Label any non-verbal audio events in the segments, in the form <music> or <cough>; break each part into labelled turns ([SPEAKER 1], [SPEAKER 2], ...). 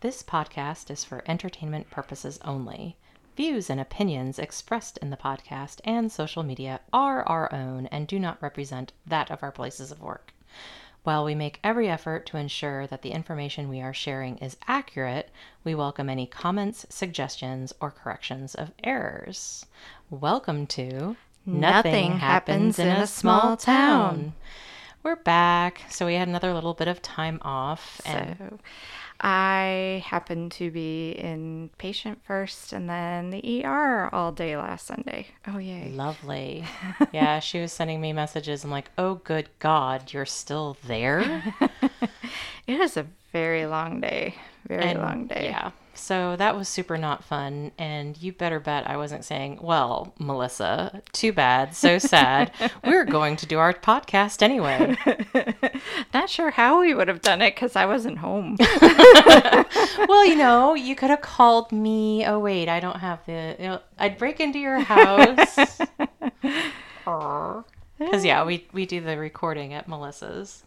[SPEAKER 1] This podcast is for entertainment purposes only. Views and opinions expressed in the podcast and social media are our own and do not represent that of our places of work. While we make every effort to ensure that the information we are sharing is accurate, we welcome any comments, suggestions, or corrections of errors. Welcome to
[SPEAKER 2] Nothing Happens in a Small Town.
[SPEAKER 1] We're back. So we had another little bit of time off. And
[SPEAKER 2] So I happened to be in patient first and then the ER all day last Sunday. Oh, yay.
[SPEAKER 1] lovely. <laughs> yeah, she was sending me messages. I'm like, oh, good God, you're still there? <laughs>
[SPEAKER 2] It is a very long day. Very
[SPEAKER 1] And,
[SPEAKER 2] long day.
[SPEAKER 1] Yeah. So that was super not fun. And you better bet I wasn't saying, well, Melissa, too bad, so <laughs> sad. We're going to do our podcast anyway. <laughs>
[SPEAKER 2] Not sure how we would have done it because I wasn't home. <laughs>
[SPEAKER 1] well, you know, you could have called me. Oh, wait, I don't have the. You know, I'd break into your house. Because, yeah, we, we do the recording at Melissa's.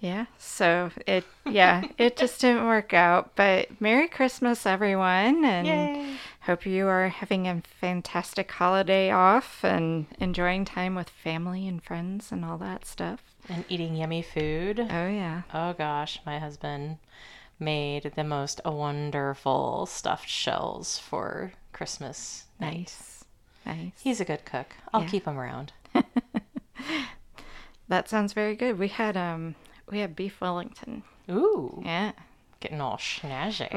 [SPEAKER 2] Yeah. So it, yeah, it just didn't work out. But Merry Christmas, everyone. And
[SPEAKER 1] Yay.
[SPEAKER 2] hope you are having a fantastic holiday off and enjoying time with family and friends and all that stuff.
[SPEAKER 1] And eating yummy food.
[SPEAKER 2] Oh, yeah.
[SPEAKER 1] Oh gosh, my husband made the most wonderful stuffed shells for Christmas night.
[SPEAKER 2] Nice. Nice.
[SPEAKER 1] He's a good cook. I'll
[SPEAKER 2] Yeah.
[SPEAKER 1] keep him around. <laughs>
[SPEAKER 2] That sounds very good. We had um we had beef Wellington.
[SPEAKER 1] Ooh,
[SPEAKER 2] Yeah.
[SPEAKER 1] getting all snazzy.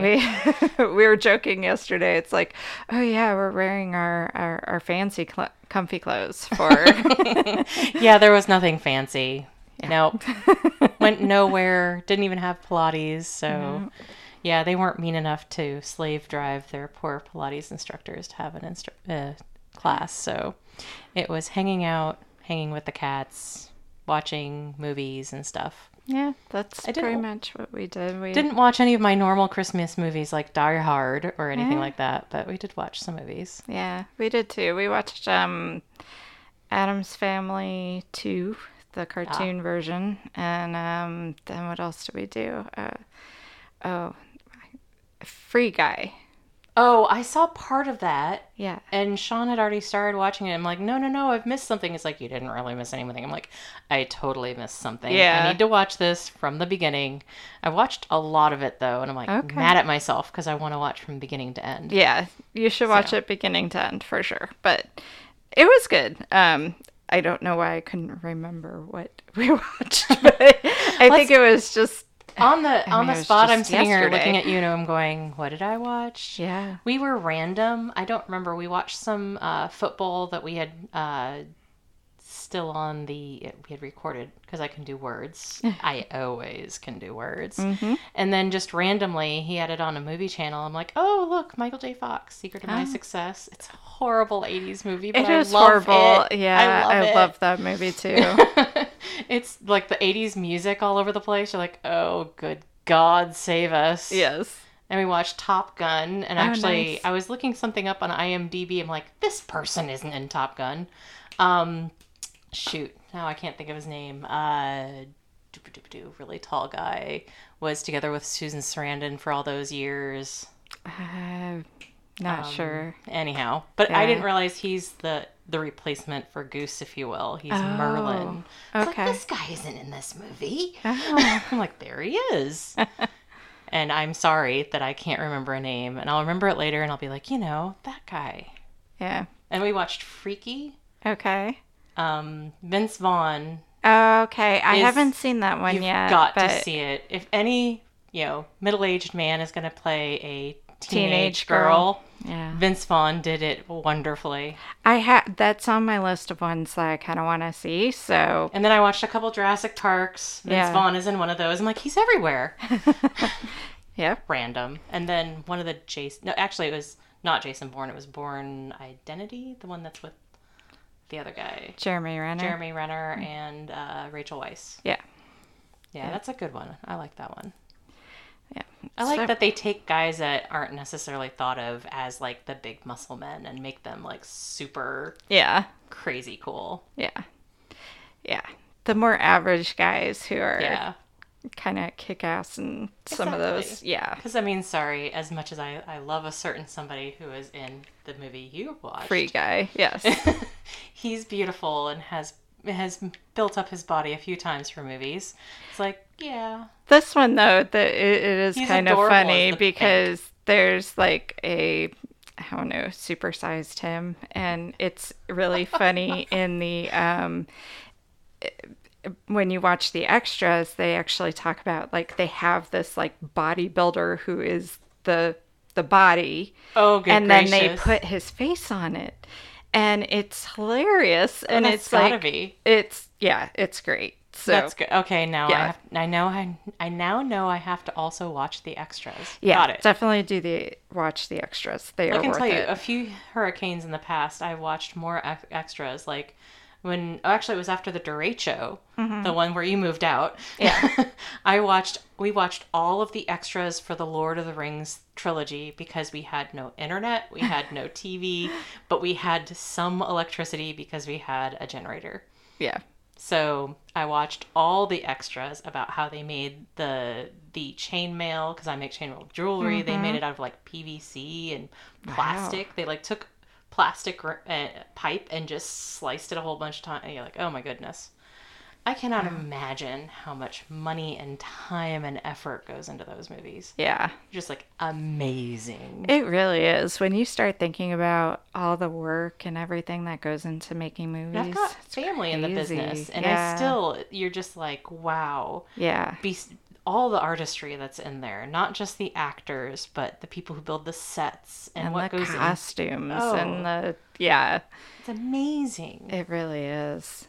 [SPEAKER 2] We <laughs> we were joking yesterday. It's like, oh yeah, we're wearing our our, our fancy cl- comfy clothes for <laughs>
[SPEAKER 1] yeah, there was nothing fancy. Nope. <laughs> Went nowhere. Didn't even have Pilates. So, yeah, they weren't mean enough to slave drive their poor Pilates instructors to have an instru- uh, class. So, it was hanging out, hanging with the cats, watching movies and stuff.
[SPEAKER 2] Yeah, that's
[SPEAKER 1] I
[SPEAKER 2] pretty much what we did. We
[SPEAKER 1] Didn't watch any of my normal Christmas movies like Die Hard or anything
[SPEAKER 2] Yeah.
[SPEAKER 1] like that, but we did watch some movies.
[SPEAKER 2] Yeah, we did too. We watched um Addams Family 2, the cartoon version, and um then what else did we do? Uh oh, Free Guy.
[SPEAKER 1] Oh, I saw part of that.
[SPEAKER 2] Yeah.
[SPEAKER 1] And Sean had already started watching it. I'm like, no, no, no, I've missed something. It's like, you didn't really miss anything. I'm like, I totally missed something.
[SPEAKER 2] Yeah.
[SPEAKER 1] I need to watch this from the beginning. I watched a lot of it, though, and I'm like,
[SPEAKER 2] Okay.
[SPEAKER 1] mad at myself because I want to watch from beginning to end.
[SPEAKER 2] Yeah, you should watch
[SPEAKER 1] So.
[SPEAKER 2] it beginning to end for sure. But it was good. Um, I don't know why I couldn't remember what <laughs> we watched, but I think it was just <laughs>
[SPEAKER 1] On the on
[SPEAKER 2] mean,
[SPEAKER 1] the spot, I'm sitting here looking at you and I'm going, what did I watch?
[SPEAKER 2] yeah,
[SPEAKER 1] We were random. I don't remember. We watched some uh, football that we had uh, still on the. We had recorded because I can do words. <laughs> I always can do words.
[SPEAKER 2] Mm-hmm.
[SPEAKER 1] And then just randomly, he had it on a movie channel. I'm like, oh look, Michael J. Fox, Secret of My Success. It's a horrible '80s movie, but
[SPEAKER 2] it
[SPEAKER 1] I
[SPEAKER 2] was
[SPEAKER 1] love
[SPEAKER 2] horrible.
[SPEAKER 1] it.
[SPEAKER 2] Yeah,
[SPEAKER 1] I love, it.
[SPEAKER 2] love that movie <laughs> too.
[SPEAKER 1] it's like the '80s music all over the place. You're like, oh, good God, save us!
[SPEAKER 2] yes.
[SPEAKER 1] and we watched Top Gun. And
[SPEAKER 2] Oh,
[SPEAKER 1] actually,
[SPEAKER 2] nice.
[SPEAKER 1] I was looking something up on IMDb. I'm like, this person isn't in Top Gun. Um, shoot, now I can't think of his name. Uh, really tall guy was together with Susan Sarandon for all those years.
[SPEAKER 2] Uh, not
[SPEAKER 1] Um,
[SPEAKER 2] sure.
[SPEAKER 1] Anyhow, but I didn't realize he's the the replacement for Goose, if you will. He's Merlin. I
[SPEAKER 2] okay.
[SPEAKER 1] Like, this guy isn't in this movie.
[SPEAKER 2] Oh, <laughs>
[SPEAKER 1] I'm like, there he is. <laughs> and I'm sorry that I can't remember a name. And I'll remember it later and I'll be like, you know, that guy.
[SPEAKER 2] yeah.
[SPEAKER 1] And we watched Freaky.
[SPEAKER 2] Okay.
[SPEAKER 1] Um, Vince Vaughn.
[SPEAKER 2] Okay. I
[SPEAKER 1] Is-
[SPEAKER 2] haven't seen that one
[SPEAKER 1] You've
[SPEAKER 2] yet.
[SPEAKER 1] got
[SPEAKER 2] but
[SPEAKER 1] to see it. If any, you know, middle aged man is going to play a teenage,
[SPEAKER 2] Teenage
[SPEAKER 1] girl,
[SPEAKER 2] girl. Yeah.
[SPEAKER 1] Vince Vaughn did it wonderfully.
[SPEAKER 2] I had that's on my list of ones that I kind of want to see. So
[SPEAKER 1] And then I watched a couple Jurassic Parks. Vince
[SPEAKER 2] Yeah.
[SPEAKER 1] Vaughn is in one of those. I'm like, he's everywhere. <laughs> <laughs>
[SPEAKER 2] yeah.
[SPEAKER 1] Random. And then one of the Jason. No, actually, it was not Jason Bourne. It was Bourne Identity, the one that's with the other guy,
[SPEAKER 2] Jeremy Renner.
[SPEAKER 1] Jeremy Renner and uh, Rachel Weisz.
[SPEAKER 2] Yeah.
[SPEAKER 1] Yeah, that's a good one. I like that one. I like
[SPEAKER 2] So-
[SPEAKER 1] that they take guys that aren't necessarily thought of as like the big muscle men and make them like super
[SPEAKER 2] Yeah.
[SPEAKER 1] crazy cool.
[SPEAKER 2] Yeah. Yeah. The more average guys who are
[SPEAKER 1] Yeah.
[SPEAKER 2] kind of kick ass in some of those. Yeah.
[SPEAKER 1] Because I mean, sorry, as much as I, I love a certain somebody who is in the movie you watched,
[SPEAKER 2] Free guy. Yes. <laughs>
[SPEAKER 1] he's beautiful and has has built up his body a few times for movies. It's like, yeah,
[SPEAKER 2] This one though, that it, it is
[SPEAKER 1] He's
[SPEAKER 2] kind of funny because there's like a I don't know, supersized him and it's really funny <laughs> in the um when you watch the extras, they actually talk about like they have this like bodybuilder who is the the body
[SPEAKER 1] Oh, good
[SPEAKER 2] and then they put his face on it. And it's hilarious and
[SPEAKER 1] that's
[SPEAKER 2] it's like
[SPEAKER 1] be.
[SPEAKER 2] it's yeah, it's great. So
[SPEAKER 1] That's good. Okay, now I have. I know. I I now know I have to also watch the extras.
[SPEAKER 2] Yeah,
[SPEAKER 1] Got it.
[SPEAKER 2] definitely do the watch the extras. They
[SPEAKER 1] I
[SPEAKER 2] are
[SPEAKER 1] can
[SPEAKER 2] worth
[SPEAKER 1] tell you,
[SPEAKER 2] it.
[SPEAKER 1] a few hurricanes in the past, I watched more ex- extras. Like when, oh, actually, it was after the derecho, the one where you moved out.
[SPEAKER 2] Mm-hmm. Yeah. <laughs>
[SPEAKER 1] I watched. We watched all of the extras for the Lord of the Rings trilogy because we had no internet, we had no <laughs> TV, but we had some electricity because we had a generator.
[SPEAKER 2] yeah,
[SPEAKER 1] So I watched all the extras about how they made the the chainmail because I make chainmail jewelry. They made it out of like PVC and plastic. They like took plastic r- uh, pipe and just sliced it a whole bunch of times. And you're like, oh my goodness. I cannot imagine how much money and time and effort goes into those movies.
[SPEAKER 2] yeah.
[SPEAKER 1] Just like amazing.
[SPEAKER 2] It really is. When you start thinking about all the work and everything that goes into making movies,
[SPEAKER 1] I've got family in the business, and
[SPEAKER 2] Yeah.
[SPEAKER 1] I still, you're just like, wow.
[SPEAKER 2] yeah,
[SPEAKER 1] be all the artistry that's in there, not just the actors, but the people who build the sets and,
[SPEAKER 2] and
[SPEAKER 1] what goes in.
[SPEAKER 2] costumes
[SPEAKER 1] Oh.
[SPEAKER 2] and the yeah,
[SPEAKER 1] It's amazing.
[SPEAKER 2] it really is.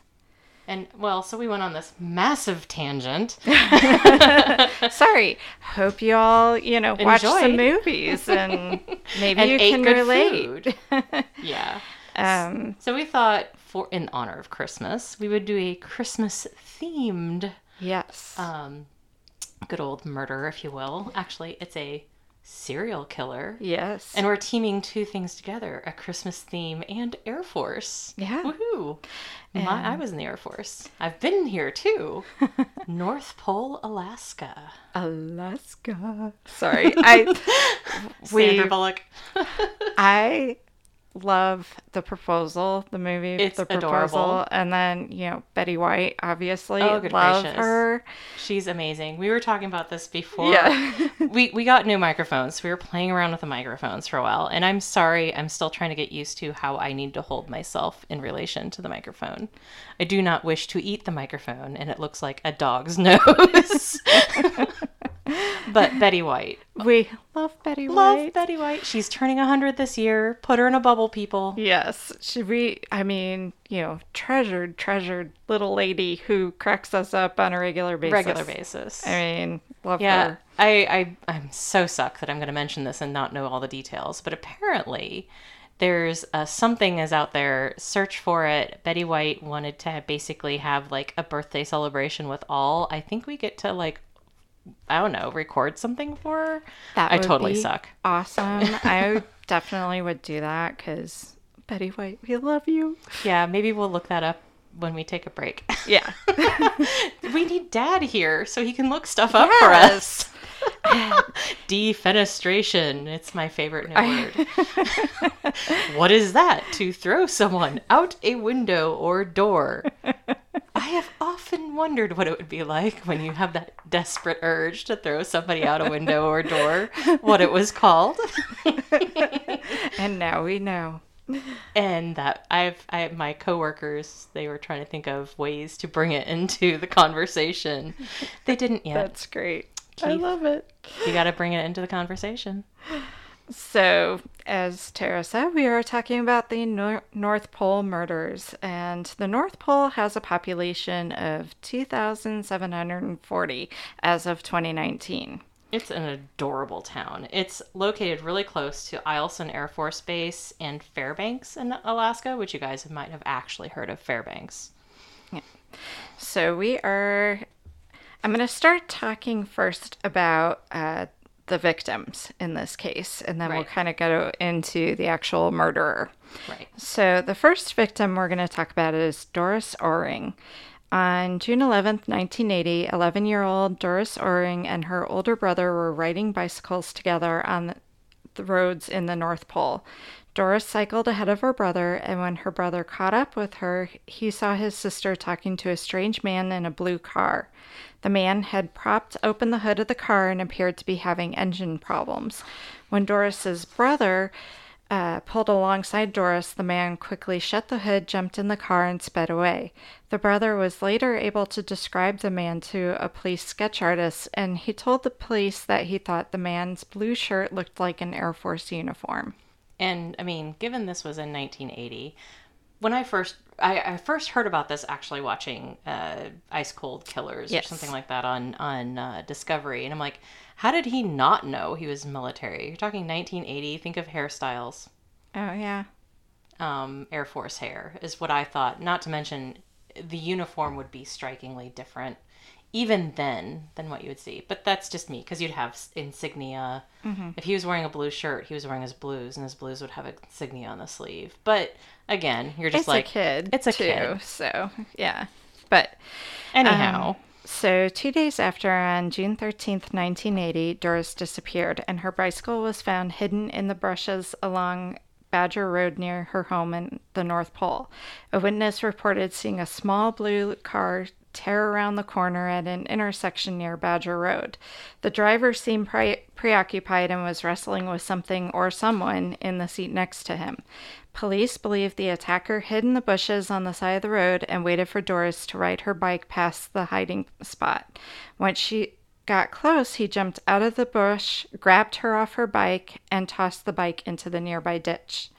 [SPEAKER 1] And well, so we went on this massive tangent. <laughs>
[SPEAKER 2] Sorry. Hope you all you know watch some movies and <laughs> maybe
[SPEAKER 1] And
[SPEAKER 2] you
[SPEAKER 1] ate
[SPEAKER 2] can
[SPEAKER 1] good
[SPEAKER 2] relate. <laughs>
[SPEAKER 1] yeah.
[SPEAKER 2] um,
[SPEAKER 1] So we thought for in honor of Christmas, we would do a Christmas themed
[SPEAKER 2] yes.
[SPEAKER 1] um good old murder, if you will. Actually, it's a serial killer.
[SPEAKER 2] yes.
[SPEAKER 1] And we're teaming two things together a Christmas theme and Air Force.
[SPEAKER 2] Yeah.
[SPEAKER 1] Woohoo. My, I was in the Air Force. I've been here too. <laughs> North Pole, Alaska.
[SPEAKER 2] Alaska. Sorry. <laughs> I we
[SPEAKER 1] Sandra Bullock. <laughs>
[SPEAKER 2] I love the proposal, the movie
[SPEAKER 1] It's
[SPEAKER 2] The Proposal.
[SPEAKER 1] adorable.
[SPEAKER 2] And then, you know, Betty White, obviously.
[SPEAKER 1] Oh, good
[SPEAKER 2] love
[SPEAKER 1] gracious.
[SPEAKER 2] her.
[SPEAKER 1] She's amazing. We were talking about this before.
[SPEAKER 2] Yeah. <laughs>
[SPEAKER 1] we, we got new microphones. We were playing around with the microphones for a while. And I'm sorry, I'm still trying to get used to how I need to hold myself in relation to the microphone. I do not wish to eat the microphone, and it looks like a dog's <laughs> nose. <laughs> but Betty White.
[SPEAKER 2] we love Betty
[SPEAKER 1] Love
[SPEAKER 2] White.
[SPEAKER 1] Betty White. She's turning 100 this year. Put her in a bubble, people.
[SPEAKER 2] Yes. She we I mean, you know, treasured, treasured little lady who cracks us up on a regular basis.
[SPEAKER 1] Regular basis.
[SPEAKER 2] I mean, love
[SPEAKER 1] Yeah,
[SPEAKER 2] her.
[SPEAKER 1] I, I I'm so suck that I'm going to mention this and not know all the details, but apparently there's uh, something is out there. Search for it. Betty White wanted to basically have like a birthday celebration with all. I think we get to like I don't know record something for her.
[SPEAKER 2] That
[SPEAKER 1] I
[SPEAKER 2] would
[SPEAKER 1] totally suck.
[SPEAKER 2] Awesome. <laughs> I definitely would do that because Betty White, we love you.
[SPEAKER 1] Yeah, maybe we'll look that up when we take a break. <laughs>
[SPEAKER 2] Yeah.
[SPEAKER 1] we need Dad here so he can look stuff up for us. <laughs> Defenestration. It's my favorite new word. what is that? To throw someone out a window or door. I have often wondered what it would be like when you have that desperate urge to throw somebody out a window or door, what it was called. <laughs>
[SPEAKER 2] and now we know.
[SPEAKER 1] and that I've I my coworkers they were trying to think of ways to bring it into the conversation. They didn't yet.
[SPEAKER 2] That's great. I love it.
[SPEAKER 1] You got to bring it into the conversation.
[SPEAKER 2] So, as Tara said, we are talking about the Nor- North Pole murders, and the North Pole has a population of 2,740 as of 2019.
[SPEAKER 1] It's an adorable town. It's located really close to Eielson Air Force Base and Fairbanks in Alaska, which you guys might have actually heard of Fairbanks. Yeah.
[SPEAKER 2] So, we are. I'm going to start talking first about uh, the victims in this case, and then we'll kind of go into the actual murderer.
[SPEAKER 1] Right.
[SPEAKER 2] So the first victim we're going to talk about is Doris Oehring. On June 11, 1980, 11 year old Doris Oehring and her older brother were riding bicycles together on the roads in the North Pole. Doris cycled ahead of her brother, and when her brother caught up with her, he saw his sister talking to a strange man in a blue car. The man had propped open the hood of the car and appeared to be having engine problems. When Doris's brother uh, pulled alongside Doris, the man quickly shut the hood, jumped in the car, and sped away. The brother was later able to describe the man to a police sketch artist, and he told the police that he thought the man's blue shirt looked like an Air Force uniform.
[SPEAKER 1] And I mean, given this was in 1980, when I first I, I first heard about this actually watching uh, Ice Cold Killers
[SPEAKER 2] Yes.
[SPEAKER 1] or something like that on on uh, Discovery, and I'm like, how did he not know he was military? You're talking 1980. Think of hairstyles.
[SPEAKER 2] Oh, yeah.
[SPEAKER 1] um, Air Force hair, is what I thought. Not to mention, the uniform would be strikingly different, even then, than what you would see. But that's just me, because you'd have insignia. If he was wearing a blue shirt, he was wearing his blues, and his blues would have insignia on the sleeve. But again, you're just
[SPEAKER 2] It's
[SPEAKER 1] like,
[SPEAKER 2] a kid.
[SPEAKER 1] it's a
[SPEAKER 2] too,
[SPEAKER 1] kid.
[SPEAKER 2] So, yeah. But
[SPEAKER 1] anyhow.
[SPEAKER 2] Um, so, two days after, on June 13th, 1980, Doris disappeared, and her bicycle was found hidden in the brushes along Badger Road near her home in the North Pole. A witness reported seeing a small blue car tear around the corner at an intersection near Badger Road. The driver seemed pre- preoccupied and was wrestling with something or someone in the seat next to him. Police believe the attacker hid in the bushes on the side of the road and waited for Doris to ride her bike past the hiding spot. Once she got close, he jumped out of the bush, grabbed her off her bike, and tossed the bike into the nearby ditch.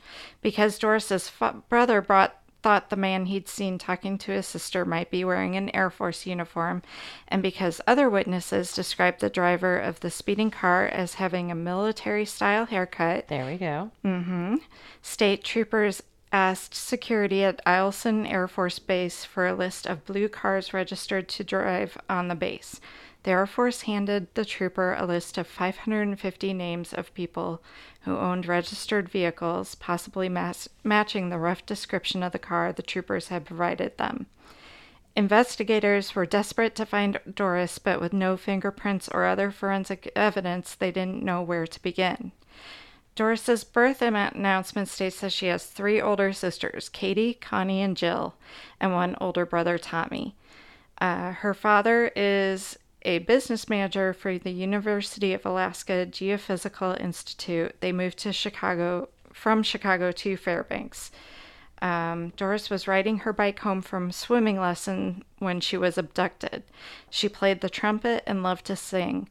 [SPEAKER 2] Because Doris's fa- brother brought thought the man he'd seen talking to his sister might be wearing an Air Force uniform, and because other witnesses described the driver of the speeding car as having a military style haircut,
[SPEAKER 1] there we go.
[SPEAKER 2] Mm-hmm, State troopers asked security at Eielson Air Force Base for a list of blue cars registered to drive on the base. The Air Force handed the trooper a list of 550 names of people who owned registered vehicles, possibly mas- matching the rough description of the car the troopers had provided them. Investigators were desperate to find Doris, but with no fingerprints or other forensic evidence, they didn't know where to begin. Doris's birth announcement states that she has three older sisters, Katie, Connie, and Jill, and one older brother, Tommy. Uh, her father is a business manager for the University of Alaska Geophysical Institute. They moved to Chicago from Chicago to Fairbanks. Um, Doris was riding her bike home from swimming lesson when she was abducted. She played the trumpet and loved to sing.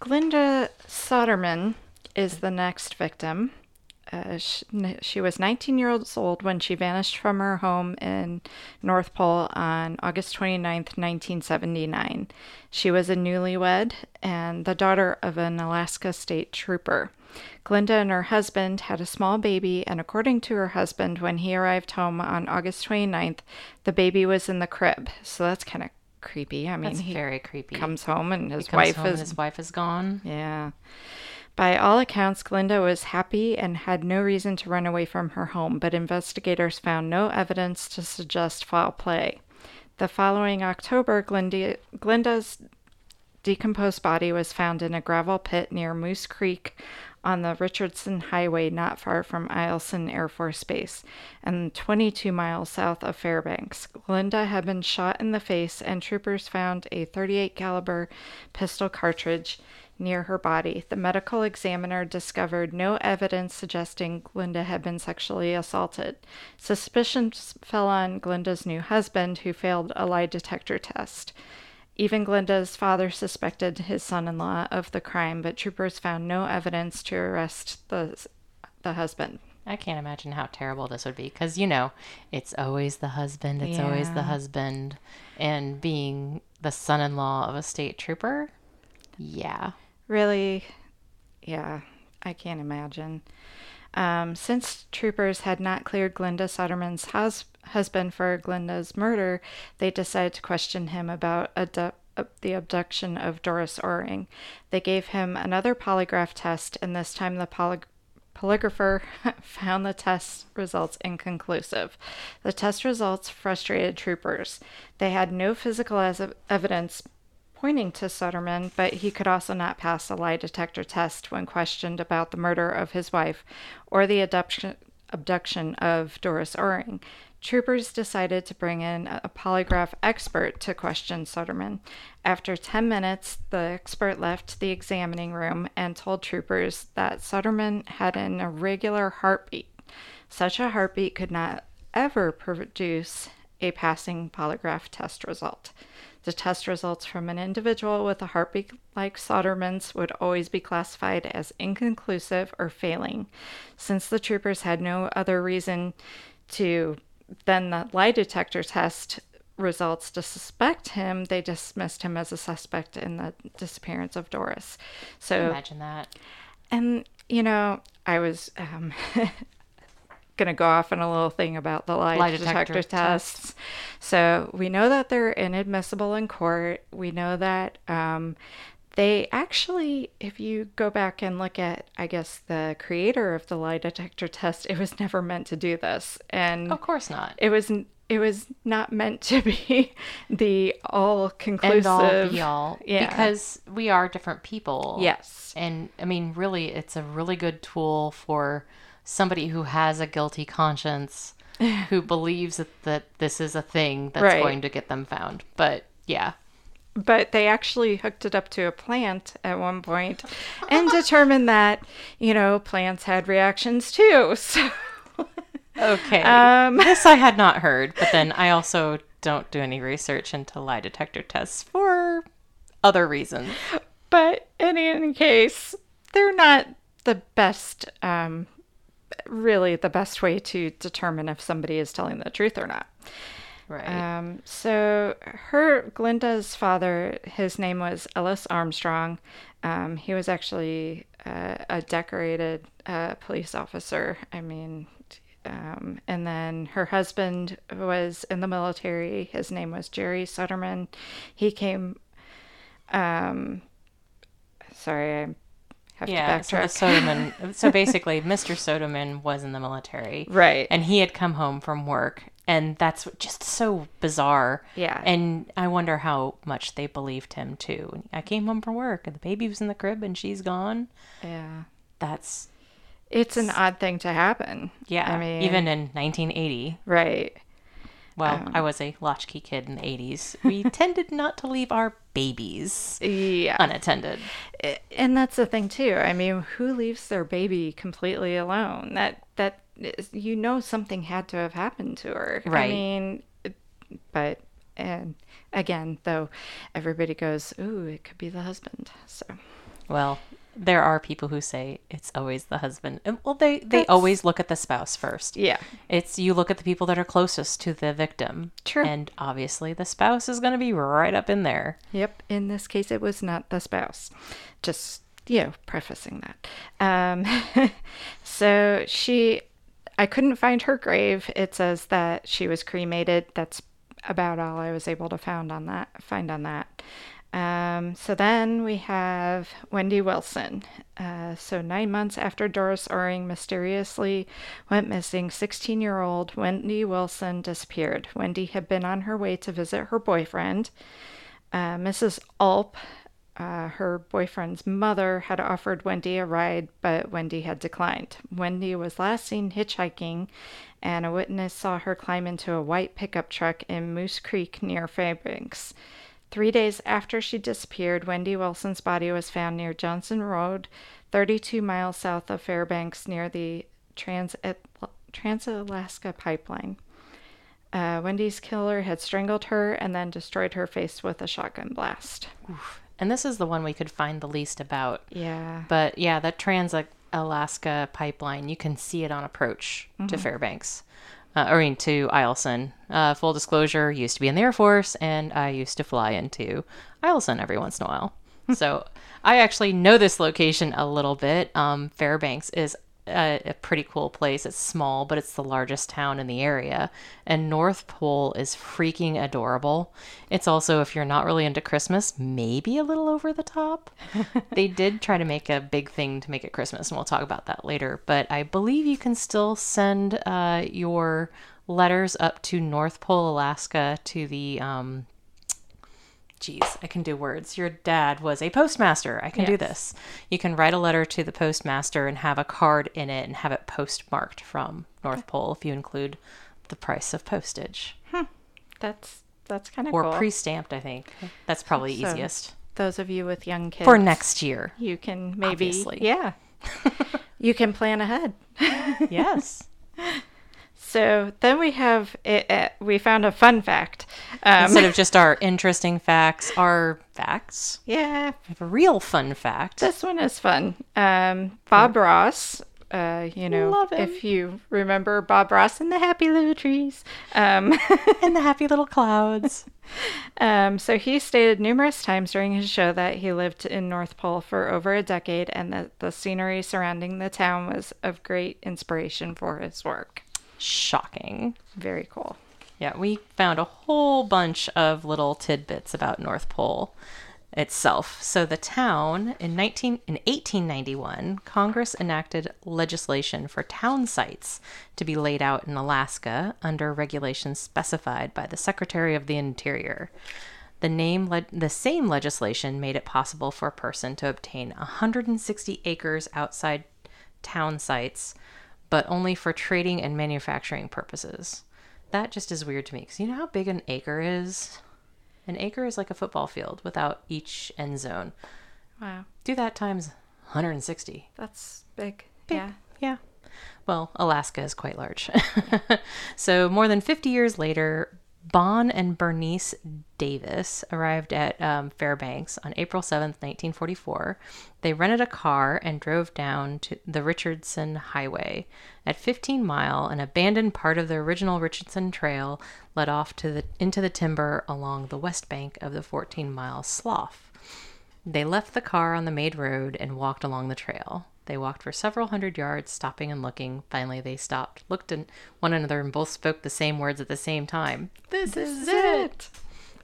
[SPEAKER 2] Glinda Soderman is the next victim. Uh, she, she was 19 years old when she vanished from her home in North Pole on August 29th, 1979. She was a newlywed and the daughter of an Alaska state trooper. Glinda and her husband had a small baby, and according to her husband, when he arrived home on August 29th, the baby was in the crib. So that's kind of creepy. I mean,
[SPEAKER 1] That's
[SPEAKER 2] he
[SPEAKER 1] very creepy.
[SPEAKER 2] comes home and his wife
[SPEAKER 1] home
[SPEAKER 2] is
[SPEAKER 1] and his wife is gone.
[SPEAKER 2] yeah. By all accounts, Glinda was happy and had no reason to run away from her home, but investigators found no evidence to suggest foul play. The following October, Glinda, Glinda's decomposed body was found in a gravel pit near Moose Creek on the Richardson Highway not far from Eielson Air Force Base and 22 miles south of Fairbanks. Glinda had been shot in the face and troopers found a 38 caliber pistol cartridge near her body. The medical examiner discovered no evidence suggesting Glinda had been sexually assaulted. Suspicions fell on Glinda's new husband who failed a lie detector test. Even Glinda's father suspected his son in law of the crime, but troopers found no evidence to arrest the, the husband.
[SPEAKER 1] I can't imagine how terrible this would be because, you know, it's always the husband, it's always the husband. And being the son in law of a state trooper, yeah.
[SPEAKER 2] Really, yeah, I can't imagine. Um, since troopers had not cleared Glinda Soderman's hus- husband for Glinda's murder, they decided to question him about the abduction of Doris Oehring. They gave him another polygraph test, and this time the poly- polygrapher <laughs> found the test results inconclusive. The test results frustrated troopers. They had no physical evidence pointing to Sutterman, but he could also not pass a lie detector test when questioned about the murder of his wife or the abduction, abduction of Doris Oehring. Troopers decided to bring in a polygraph expert to question Sutterman. After 10 minutes, the expert left the examining room and told troopers that Sutterman had an irregular heartbeat. Such a heartbeat could not ever produce a passing polygraph test result. The test results from an individual with a heartbeat like Sutterman's would always be classified as inconclusive or failing. Since the troopers had no other reason to than the lie detector test results to suspect him, they dismissed him as a suspect in the disappearance of Doris. So
[SPEAKER 1] Imagine that.
[SPEAKER 2] and you know, I was um, <laughs> gonna go off on a little thing about the lie,
[SPEAKER 1] Lie
[SPEAKER 2] detector,
[SPEAKER 1] detector
[SPEAKER 2] tests. So we know that they're inadmissible in court. We know that um, they actually, if you go back and look at, I guess, the creator of the lie detector test, it was never meant to do this, and
[SPEAKER 1] Of course not.
[SPEAKER 2] it was it was not meant to be <laughs> the all conclusive.
[SPEAKER 1] All be all.
[SPEAKER 2] Yeah.
[SPEAKER 1] Because we are different people.
[SPEAKER 2] Yes.
[SPEAKER 1] And I mean, really, it's a really good tool for somebody who has a guilty conscience, <laughs> who believes that, that this is a thing that's
[SPEAKER 2] Right.
[SPEAKER 1] going to get them found. But yeah,
[SPEAKER 2] but they actually hooked it up to a plant at one point and <laughs> determined that you know plants had reactions too <laughs> so
[SPEAKER 1] okay.
[SPEAKER 2] um
[SPEAKER 1] this I had not heard, but then I also don't do any research into lie detector tests for other reasons.
[SPEAKER 2] but in any case they're not the best um really the best way to determine if somebody is telling the truth or not
[SPEAKER 1] Right.
[SPEAKER 2] Um, so her Glinda's father, his name was Ellis Armstrong. Um, he was actually uh, a decorated uh, police officer. I mean, um, and then her husband was in the military. His name was Jerry Sutterman. He came. Um, sorry, I have
[SPEAKER 1] yeah.
[SPEAKER 2] to
[SPEAKER 1] So the. Soderman. <laughs> so basically, Mr. Soderman was in the military.
[SPEAKER 2] right.
[SPEAKER 1] and he had come home from work and that's just so bizarre
[SPEAKER 2] Yeah.
[SPEAKER 1] and i wonder how much they believed him too i came home from work and the baby was in the crib and she's gone
[SPEAKER 2] yeah.
[SPEAKER 1] that's
[SPEAKER 2] It's an odd thing to happen.
[SPEAKER 1] yeah
[SPEAKER 2] I mean,
[SPEAKER 1] even in 1980
[SPEAKER 2] right.
[SPEAKER 1] Well
[SPEAKER 2] Um,
[SPEAKER 1] i was a latchkey kid in the 80s we <laughs> tended not to leave our babies
[SPEAKER 2] Yeah.
[SPEAKER 1] unattended
[SPEAKER 2] and that's the thing too. I mean, who leaves their baby completely alone? That that is, you know something had to have happened to her.
[SPEAKER 1] Right.
[SPEAKER 2] I mean, but and again, though, everybody goes, "Ooh, it could be the husband." So
[SPEAKER 1] well there are people who say it's always the husband And, well they they
[SPEAKER 2] That's-
[SPEAKER 1] always look at the spouse first
[SPEAKER 2] yeah,
[SPEAKER 1] It's you look at the people that are closest to the victim.
[SPEAKER 2] True.
[SPEAKER 1] And obviously the spouse is going to be right up in there.
[SPEAKER 2] Yep. In this case, it was not the spouse. Just, you know, prefacing that. Um, <laughs> so she, I couldn't find her grave. It says that she was cremated. That's about all I was able to found on that. Find on that. Um, so then we have Wendy Wilson. Uh, so nine months after Doris Oehring mysteriously went missing, 16 year old Wendy Wilson disappeared. Wendy had been on her way to visit her boyfriend. Uh, Mrs. Ulp, uh, her boyfriend's mother, had offered Wendy a ride, but Wendy had declined. Wendy was last seen hitchhiking, and a witness saw her climb into a white pickup truck in Moose Creek near Fairbanks. Three days after she disappeared, Wendy Wilson's body was found near Johnson Road, 32 miles south of Fairbanks, near the Trans Trans-Alaska Pipeline. Uh, Wendy's killer had strangled her and then destroyed her face with a shotgun blast.
[SPEAKER 1] And this is the one we could find the least about.
[SPEAKER 2] Yeah.
[SPEAKER 1] But yeah, that Trans Alaska pipeline, you can see it on approach to Fairbanks. Uh, I mean, to Eielson. Uh, full disclosure, used to be in the Air Force, and I used to fly into Eielson every once in a while. <laughs> so I actually know this location a little bit. Um, Fairbanks is a, a pretty cool place. It's small, but it's the largest town in the area. And North Pole is freaking adorable. It's also, if you're not really into Christmas, maybe a little over the top. <laughs> they did try to make a big thing to make it Christmas, and we'll talk about that later. But I believe you can still send uh, your letters up to North Pole, Alaska to the um, Geez, I can do words. Your dad was a postmaster. I can do this. You can write a letter to the postmaster and have a card in it and have it postmarked from North Pole if you include the price of postage hmm.
[SPEAKER 2] That's that's kind of
[SPEAKER 1] or
[SPEAKER 2] cool.
[SPEAKER 1] pre-stamped. I think that's probably
[SPEAKER 2] So-
[SPEAKER 1] easiest
[SPEAKER 2] Those of you with young kids
[SPEAKER 1] for next year.
[SPEAKER 2] you can maybe
[SPEAKER 1] Obviously.
[SPEAKER 2] yeah. <laughs> you can plan ahead.
[SPEAKER 1] yes. <laughs>
[SPEAKER 2] So then we have it, uh, we found a fun fact. Um,
[SPEAKER 1] Instead of just our interesting facts, our facts.
[SPEAKER 2] yeah,
[SPEAKER 1] We have a real fun fact.
[SPEAKER 2] this one is fun. Um, Bob Ross. Uh, you know, if you remember Bob Ross and the Happy Little Trees. Um, <laughs>
[SPEAKER 1] and the happy little clouds.
[SPEAKER 2] Um, so he stated numerous times during his show that he lived in North Pole for over a decade and that the scenery surrounding the town was of great inspiration for his work.
[SPEAKER 1] Shocking.
[SPEAKER 2] Very cool.
[SPEAKER 1] Yeah, we found a whole bunch of little tidbits about North Pole itself. So the town in 19 in 1891, Congress enacted legislation for town sites to be laid out in Alaska under regulations specified by the Secretary of the Interior. The name le- the same legislation made it possible for a person to obtain 160 acres outside town sites, but only for trading and manufacturing purposes. That just is weird to me because you know how big an acre is? An acre is like a football field without each end zone.
[SPEAKER 2] Wow,
[SPEAKER 1] Do that times 160.
[SPEAKER 2] that's big.
[SPEAKER 1] Big.
[SPEAKER 2] Yeah.
[SPEAKER 1] Yeah. Well, Alaska is quite large. <laughs> so, more than 50 years later, Bon and Bernice Davis arrived at um, Fairbanks on April 7th, 1944. They rented a car and drove down to the Richardson Highway. At 15 Mile, an abandoned part of the original Richardson Trail led off to the into the timber along the west bank of the 14 Mile Slough. They left the car on the made road and walked along the trail. They walked for several hundred yards, stopping and looking. Finally, they stopped, looked at one another, and both spoke the same words at the same time. This, is it.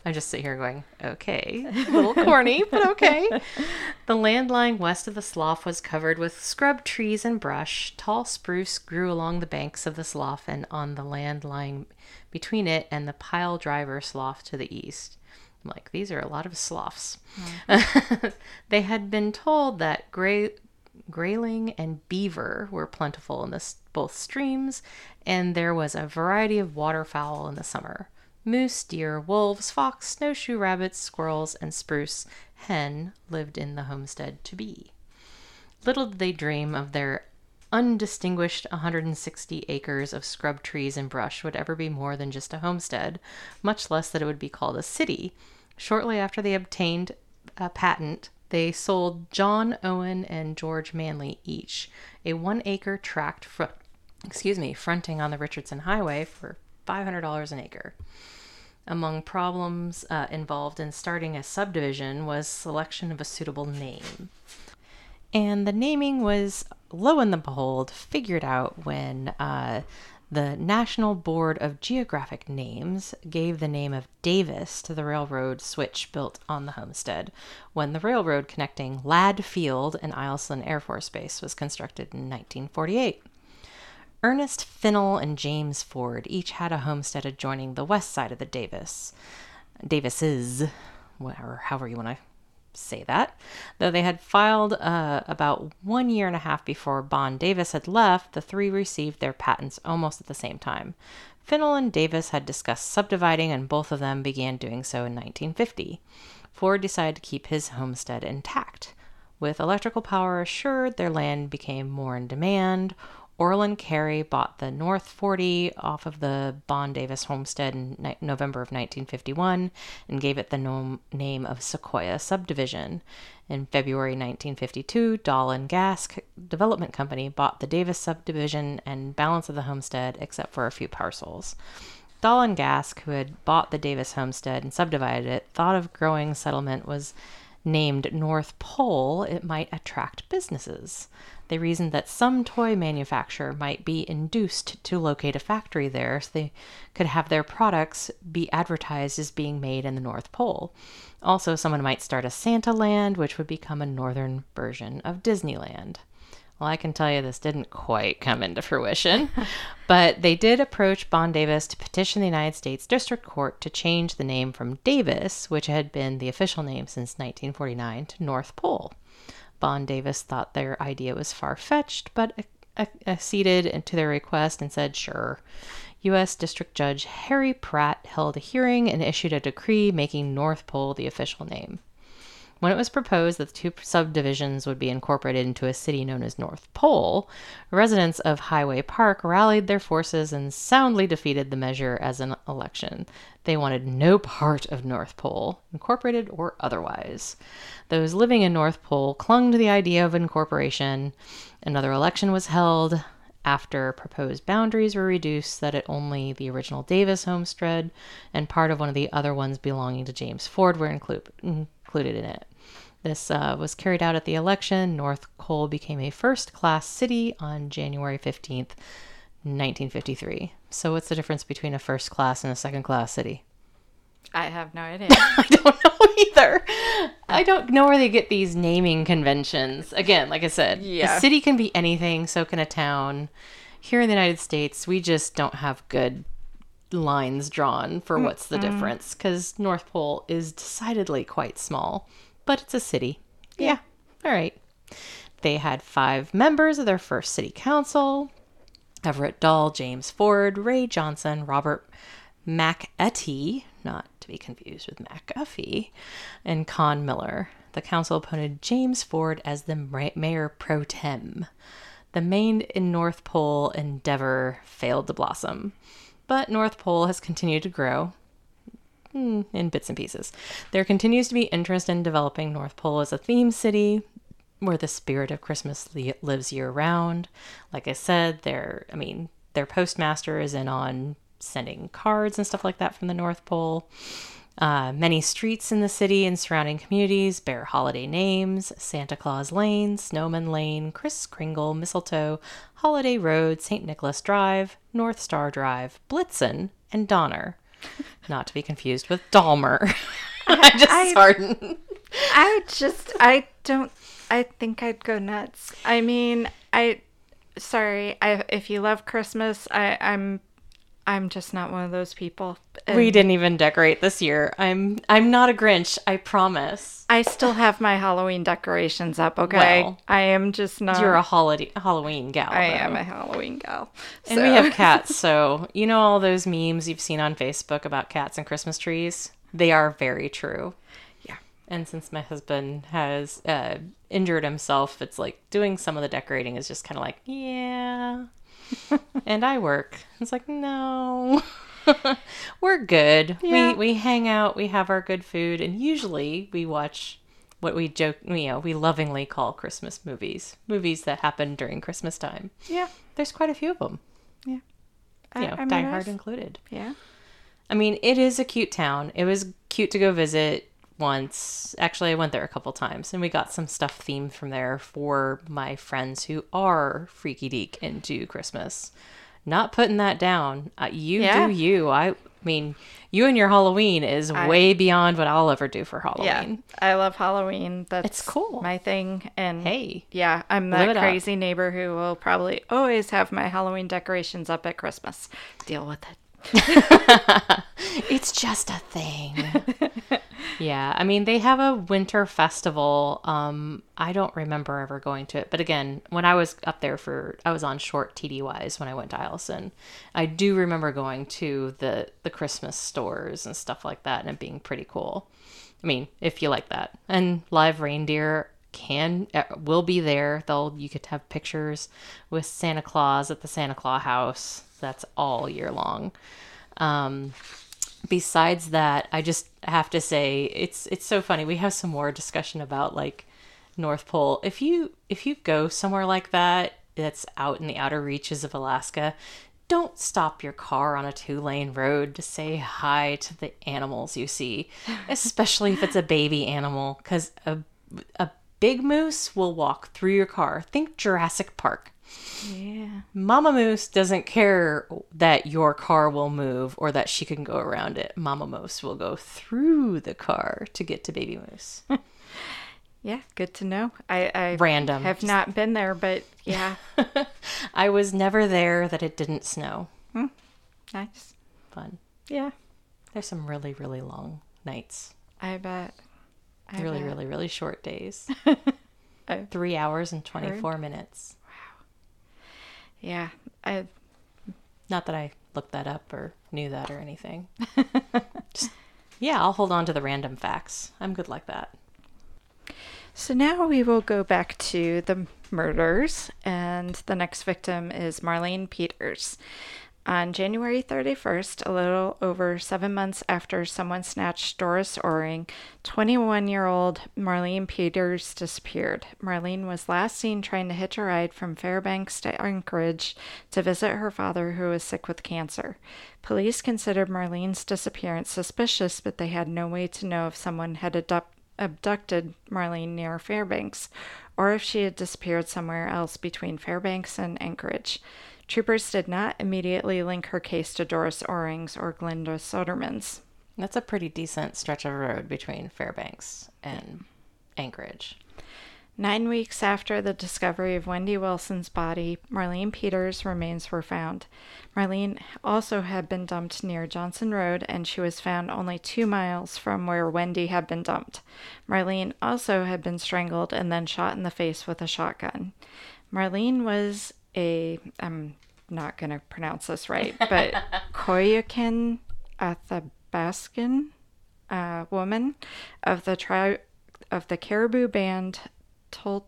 [SPEAKER 1] I just sit here going, okay. <laughs> A little corny, but okay. <laughs> The land lying west of the slough was covered with scrub trees and brush. Tall spruce grew along the banks of the slough and on the land lying between it and the pile driver slough to the east. I'm like, these are a lot of sloughs. Hmm. <laughs> they had been told that gray, grayling and beaver were plentiful in both streams, and there was a variety of waterfowl in the summer. Moose, deer, wolves, fox, snowshoe rabbits, squirrels, and spruce hen lived in the homestead to be. Little did they dream of their undistinguished 160 acres of scrub trees and brush would ever be more than just a homestead, much less that it would be called a city. Shortly after they obtained a patent, they sold John Owen and George Manley each a one acre tract fr- excuse me, fronting on the Richardson Highway for $500 an acre. Among problems uh, involved in starting a subdivision was selection of a suitable name. And the naming was, lo and behold, figured out when uh, the National Board of Geographic Names gave the name of Davis to the railroad switch built on the homestead when the railroad connecting Ladd Field and Eielson Air Force Base was constructed in 1948. Ernest Finnell and James Ford each had a homestead adjoining the west side of the Davis. Davises, or however you want to say that. Though they had filed uh, about one year and a half before Bond Davis had left, the three received their patents almost at the same time. Finnell and Davis had discussed subdividing, and both of them began doing so in 1950. Ford decided to keep his homestead intact. With electrical power assured, their land became more in demand. Orland Carey bought the North 40 off of the Bond Davis homestead in ni- November of 1951 and gave it the nom- name of Sequoia Subdivision. In February 1952, Dahl and Gas C- Development Company bought the Davis subdivision and balance of the homestead except for a few parcels. Dahl and Gask, who had bought the Davis homestead and subdivided it, thought of growing settlement was Named North Pole, it might attract businesses. They reasoned that some toy manufacturer might be induced to locate a factory there so they could have their products be advertised as being made in the North Pole. Also, someone might start a Santa Land, which would become a northern version of Disneyland. Well, I can tell you this didn't quite come into fruition, <laughs> but they did approach Bond Davis to petition the United States District Court to change the name from Davis, which had been the official name since 1949, to North Pole. Bond Davis thought their idea was far fetched, but acceded to their request and said, sure. U.S. District Judge Harry Pratt held a hearing and issued a decree making North Pole the official name. When it was proposed that the two subdivisions would be incorporated into a city known as North Pole, residents of Highway Park rallied their forces and soundly defeated the measure as an election. They wanted no part of North Pole, incorporated or otherwise. Those living in North Pole clung to the idea of incorporation. Another election was held after proposed boundaries were reduced so that it only the original Davis homestead and part of one of the other ones belonging to James Ford were include, included in it. This uh, was carried out at the election. North Pole became a first class city on January 15th, 1953. So, what's the difference between a first class and a second class city?
[SPEAKER 2] I have no idea. <laughs>
[SPEAKER 1] I don't know either. I don't know where they get these naming conventions. Again, like I said,
[SPEAKER 2] Yeah.
[SPEAKER 1] a city can be anything, so can a town. Here in the United States, we just don't have good lines drawn for what's the difference because North Pole is decidedly quite small, but it's a city. Yeah. All right. They had five members of their first city council Everett Dahl, James Ford, Ray Johnson, Robert McEtee, not to be confused with McAfee, and Con Miller. The council appointed James Ford as the mayor pro tem. The Maine in North Pole endeavor failed to blossom, but North Pole has continued to grow in bits and pieces. There continues to be interest in developing North Pole as a theme city where the spirit of Christmas li- lives year round. Like I said, their I mean, their postmaster is in on sending cards and stuff like that from the North Pole. Uh, many streets in the city and surrounding communities bear holiday names Santa Claus Lane, Snowman Lane, Kris Kringle, Mistletoe, Holiday Road, St. Nicholas Drive, North Star Drive, Blitzen, and Donner. Not to be confused with Dahmer. <laughs> I just
[SPEAKER 2] I-
[SPEAKER 1] started.
[SPEAKER 2] I just I don't I think I'd go nuts. I mean, I sorry, I if you love Christmas, I I'm I'm just not one of those people.
[SPEAKER 1] We didn't even decorate this year. I'm I'm not a Grinch, I promise.
[SPEAKER 2] I still have my Halloween decorations up, okay?
[SPEAKER 1] Well,
[SPEAKER 2] I am just not
[SPEAKER 1] You're a holiday Halloween gal.
[SPEAKER 2] I
[SPEAKER 1] though.
[SPEAKER 2] am a Halloween gal.
[SPEAKER 1] And we have cats, <laughs> so you know all those memes you've seen on Facebook about cats and Christmas trees? They are very true.
[SPEAKER 2] Yeah.
[SPEAKER 1] And since my husband has uh, injured himself, it's like doing some of the decorating is just kind of like, yeah. <laughs> and I work. It's like, no. <laughs> We're good.
[SPEAKER 2] Yeah.
[SPEAKER 1] We we hang out, we have our good food, and usually we watch what we joke, you know, we lovingly call Christmas movies. Movies that happen during Christmas time.
[SPEAKER 2] Yeah.
[SPEAKER 1] There's quite a few of them,
[SPEAKER 2] Yeah.
[SPEAKER 1] you know,
[SPEAKER 2] I mean,
[SPEAKER 1] Die
[SPEAKER 2] I
[SPEAKER 1] Hard included.
[SPEAKER 2] Yeah.
[SPEAKER 1] I mean, it is a cute town. It was cute to go visit once. Actually, I went there a couple times and we got some stuff themed from there for my friends who are freaky deek into Christmas. Not putting that down. Uh, you
[SPEAKER 2] Yeah.
[SPEAKER 1] do you. I mean, you and your Halloween is
[SPEAKER 2] I-
[SPEAKER 1] way beyond what I'll ever do for
[SPEAKER 2] Yeah.
[SPEAKER 1] Halloween.
[SPEAKER 2] I love Halloween. That's
[SPEAKER 1] cool.
[SPEAKER 2] My thing. And
[SPEAKER 1] Hey.
[SPEAKER 2] Yeah, I'm that
[SPEAKER 1] up.
[SPEAKER 2] crazy neighbor who will probably always have my Halloween decorations up at Christmas. Deal with it. <laughs>
[SPEAKER 1] It's just a thing. <laughs> yeah, I mean they have a winter festival. Um, I don't remember ever going to it, but again, when I was up there for, I was on short TDYs when I went to Eielson. I do remember going to the the Christmas stores and stuff like that, and it being pretty cool. I mean, if you like that, and live reindeer can uh, will be there. They'll you could have pictures with Santa Claus at the Santa Claus house. That's all year long. Um, besides that, I just have to say it's it's so funny. We have some more discussion about like North Pole. If you if you go somewhere like that that's out in the outer reaches of Alaska, don't stop your car on a two lane road to say hi to the animals you see, <laughs> especially if it's a baby animal, because a, a big moose will walk through your car. Think Jurassic Park.
[SPEAKER 2] Yeah.
[SPEAKER 1] Mama Moose doesn't care that your car will move or that she can go around it. Mama Moose will go through the car to get to Baby Moose. <laughs>
[SPEAKER 2] Yeah, good to know. I, I
[SPEAKER 1] Random.
[SPEAKER 2] have not been there, but yeah, <laughs>
[SPEAKER 1] I was never there that it didn't snow.
[SPEAKER 2] Hmm, nice.
[SPEAKER 1] Fun.
[SPEAKER 2] Yeah,
[SPEAKER 1] There's some really, really long nights.
[SPEAKER 2] I bet. I
[SPEAKER 1] really,
[SPEAKER 2] bet.
[SPEAKER 1] really, really short days. <laughs> Three hours and 24 minutes.
[SPEAKER 2] Yeah, I
[SPEAKER 1] Not that I looked that up or knew that or anything. <laughs> Just, yeah, I'll hold on to the random facts. I'm good like that.
[SPEAKER 2] So now we will go back to the murders, and the next victim is Marlene Peters. On January 31st, a little over seven months after someone snatched Doris Oehring, 21 year old Marlene Peters disappeared. Marlene was last seen trying to hitch a ride from Fairbanks to Anchorage to visit her father, who was sick with cancer. Police considered Marlene's disappearance suspicious, but they had no way to know if someone had abducted abducted Marlene near Fairbanks, or if she had disappeared somewhere else between Fairbanks and Anchorage. Troopers did not immediately link her case to Doris Oehring's or Glinda Sodemann's.
[SPEAKER 1] That's a pretty decent stretch of road between Fairbanks and Anchorage.
[SPEAKER 2] Nine weeks after the discovery of Wendy Wilson's body, Marlene Peters' remains were found. Marlene also had been dumped near Johnson Road, and she was found only two miles from where Wendy had been dumped. Marlene also had been strangled and then shot in the face with a shotgun. Marlene was a, I'm not going to pronounce this right, but <laughs> Koyakin Athabaskan uh, woman of the tribe of the Caribou Band Tol-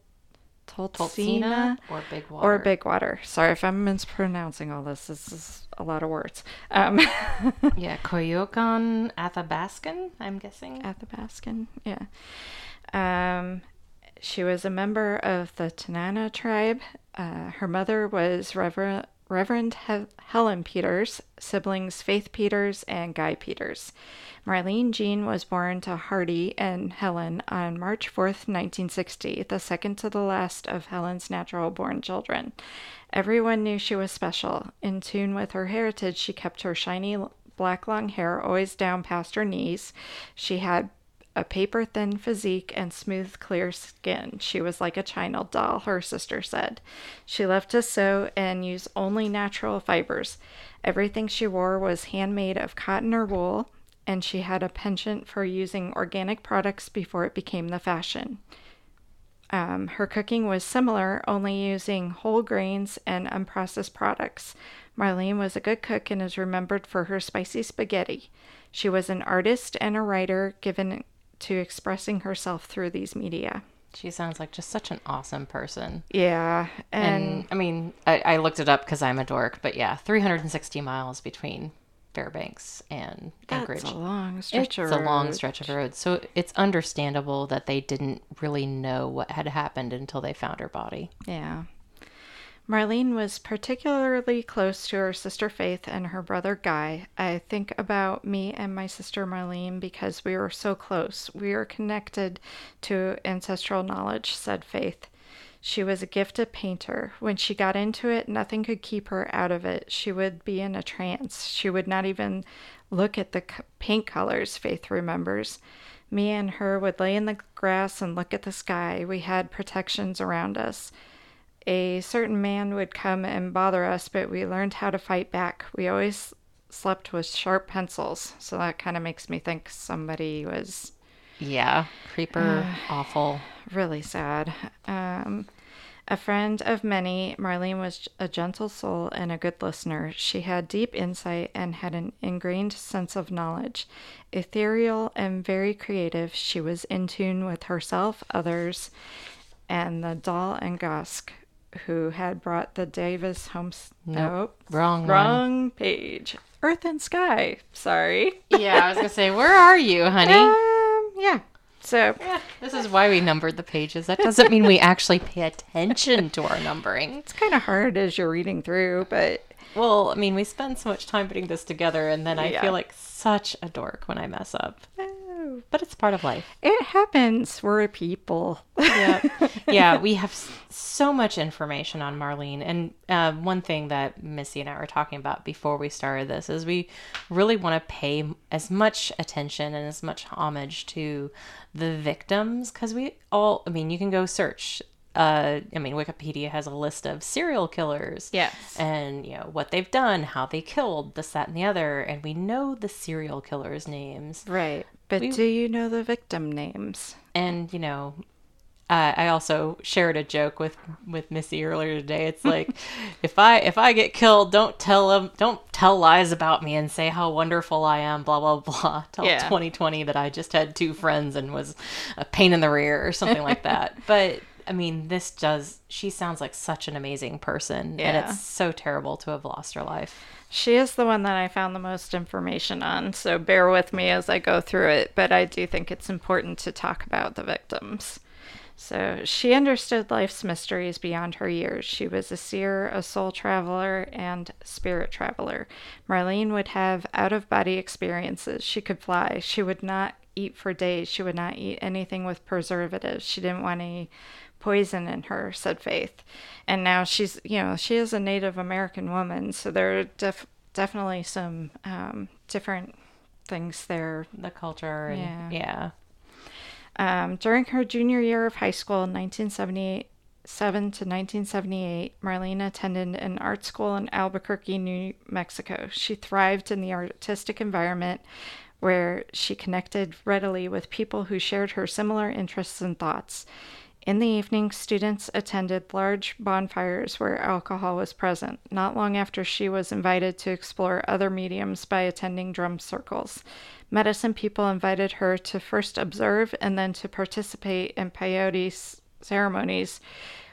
[SPEAKER 2] Toltsina
[SPEAKER 1] or Big Water.
[SPEAKER 2] or Big Water. Sorry if I'm mispronouncing all this. This is a lot of words. Um, <laughs>
[SPEAKER 1] Yeah, Koyokon Athabaskan, I'm guessing.
[SPEAKER 2] Athabaskan, yeah. Um, she was a member of the Tanana tribe. Uh, her mother was Reverend, Reverend he- Helen Peters, siblings Faith Peters and Guy Peters. Marlene Jean was born to Hardy and Helen on March 4th, 1960, the second to the last of Helen's natural born children. Everyone knew she was special. In tune with her heritage, she kept her shiny black long hair always down past her knees. She had a paper thin physique and smooth, clear skin. She was like a china doll, her sister said. She loved to sew and use only natural fibers. Everything she wore was handmade of cotton or wool, and she had a penchant for using organic products before it became the fashion. Um, her cooking was similar, only using whole grains and unprocessed products. Marlene was a good cook and is remembered for her spicy spaghetti. She was an artist and a writer given to expressing herself through these media.
[SPEAKER 1] She sounds like just such an awesome person.
[SPEAKER 2] Yeah, and,
[SPEAKER 1] And I mean, I, I looked it up because I'm a dork, but yeah, 360 miles between Fairbanks and Anchorage.
[SPEAKER 2] that's a long stretch
[SPEAKER 1] it's
[SPEAKER 2] of
[SPEAKER 1] a long stretch of road. So it's understandable that they didn't really know what had happened until they found her body.
[SPEAKER 2] Yeah. Marlene was particularly close to her sister Faith and her brother Guy. I think about me and my sister Marlene because we were so close. We are connected to ancestral knowledge, said Faith. She was a gifted painter. When she got into it, nothing could keep her out of it. She would be in a trance. She would not even look at the paint colors, Faith remembers. Me and her would lay in the grass and look at the sky. We had protections around us a certain man would come and bother us, but we learned how to fight back. We always slept with sharp pencils, so that kind of makes me think somebody was
[SPEAKER 1] Yeah, creeper, awful.
[SPEAKER 2] really sad. Um, a friend of many, Marlene was a gentle soul and a good listener. She had deep insight and had an ingrained sense of knowledge. Ethereal and very creative, she was in tune with herself, others, and the doll and Gosk, who had brought the Davis homes.
[SPEAKER 1] Nope.
[SPEAKER 2] Nope.
[SPEAKER 1] Wrong one.
[SPEAKER 2] Wrong page. Earth and Sky. Sorry. <laughs>
[SPEAKER 1] Yeah, I was gonna say, where are you, honey?
[SPEAKER 2] Um, yeah. So
[SPEAKER 1] This is why we numbered the pages. That doesn't mean we <laughs> actually pay attention to our numbering.
[SPEAKER 2] it's kind of hard as you're reading through, but
[SPEAKER 1] Well, I mean, we spend so much time putting this together, and then I
[SPEAKER 2] Yeah.
[SPEAKER 1] feel like such a dork when I mess up. But it's part of life.
[SPEAKER 2] it happens. We're people.
[SPEAKER 1] yeah <laughs> yeah we have so much information on marlene and uh, one thing that missy and i were talking about before we started this is we really want to pay as much attention and as much homage to the victims because we all i mean you can go search uh, I mean, Wikipedia has a list of serial killers.
[SPEAKER 2] Yes.
[SPEAKER 1] And, you know, what they've done, how they killed, this, that, and the other. And we know the serial killers' names.
[SPEAKER 2] Right. But
[SPEAKER 1] We-
[SPEAKER 2] do you know the victim names?
[SPEAKER 1] and you know uh, i also shared a joke with with missy earlier today it's <laughs> like if i if i get killed don't tell them don't tell lies about me and say how wonderful i am blah blah blah <laughs> tell
[SPEAKER 2] Yeah.
[SPEAKER 1] 2020 that i just had two friends and was a pain in the rear or something like that <laughs> but i mean this does she sounds like such an amazing person and it's so terrible to have lost her life
[SPEAKER 2] She is the one that I found the most information on, so bear with me as I go through it, but I do think it's important to talk about the victims. So, she understood life's mysteries beyond her years. She was a seer, a soul traveler, and spirit traveler. Marlene would have out of body experiences. She could fly. She would not eat for days. She would not eat anything with preservatives. She didn't want any poison in her, said Faith. And now she's, you know, she is a Native American woman, so there are def- definitely some um, different things there.
[SPEAKER 1] the culture and
[SPEAKER 2] Yeah.
[SPEAKER 1] yeah
[SPEAKER 2] Um, during her junior year of high school in 1977 to 1978, Marlene attended an art school in Albuquerque, New Mexico. She thrived in the artistic environment where she connected readily with people who shared her similar interests and thoughts. In the evening, students attended large bonfires where alcohol was present. Not long after, she was invited to explore other mediums by attending drum circles. Medicine people invited her to first observe and then to participate in peyote ceremonies,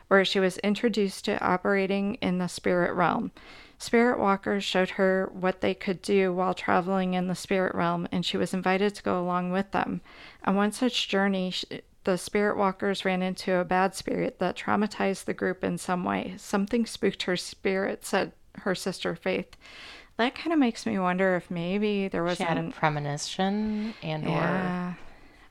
[SPEAKER 2] where she was introduced to operating in the spirit realm. Spirit walkers showed her what they could do while traveling in the spirit realm, and she was invited to go along with them. On one such journey, the spirit walkers ran into a bad spirit that traumatized the group in some way. Something spooked her spirit, said her sister Faith. That kind of makes me wonder if maybe there was
[SPEAKER 1] she had a premonition and or
[SPEAKER 2] yeah.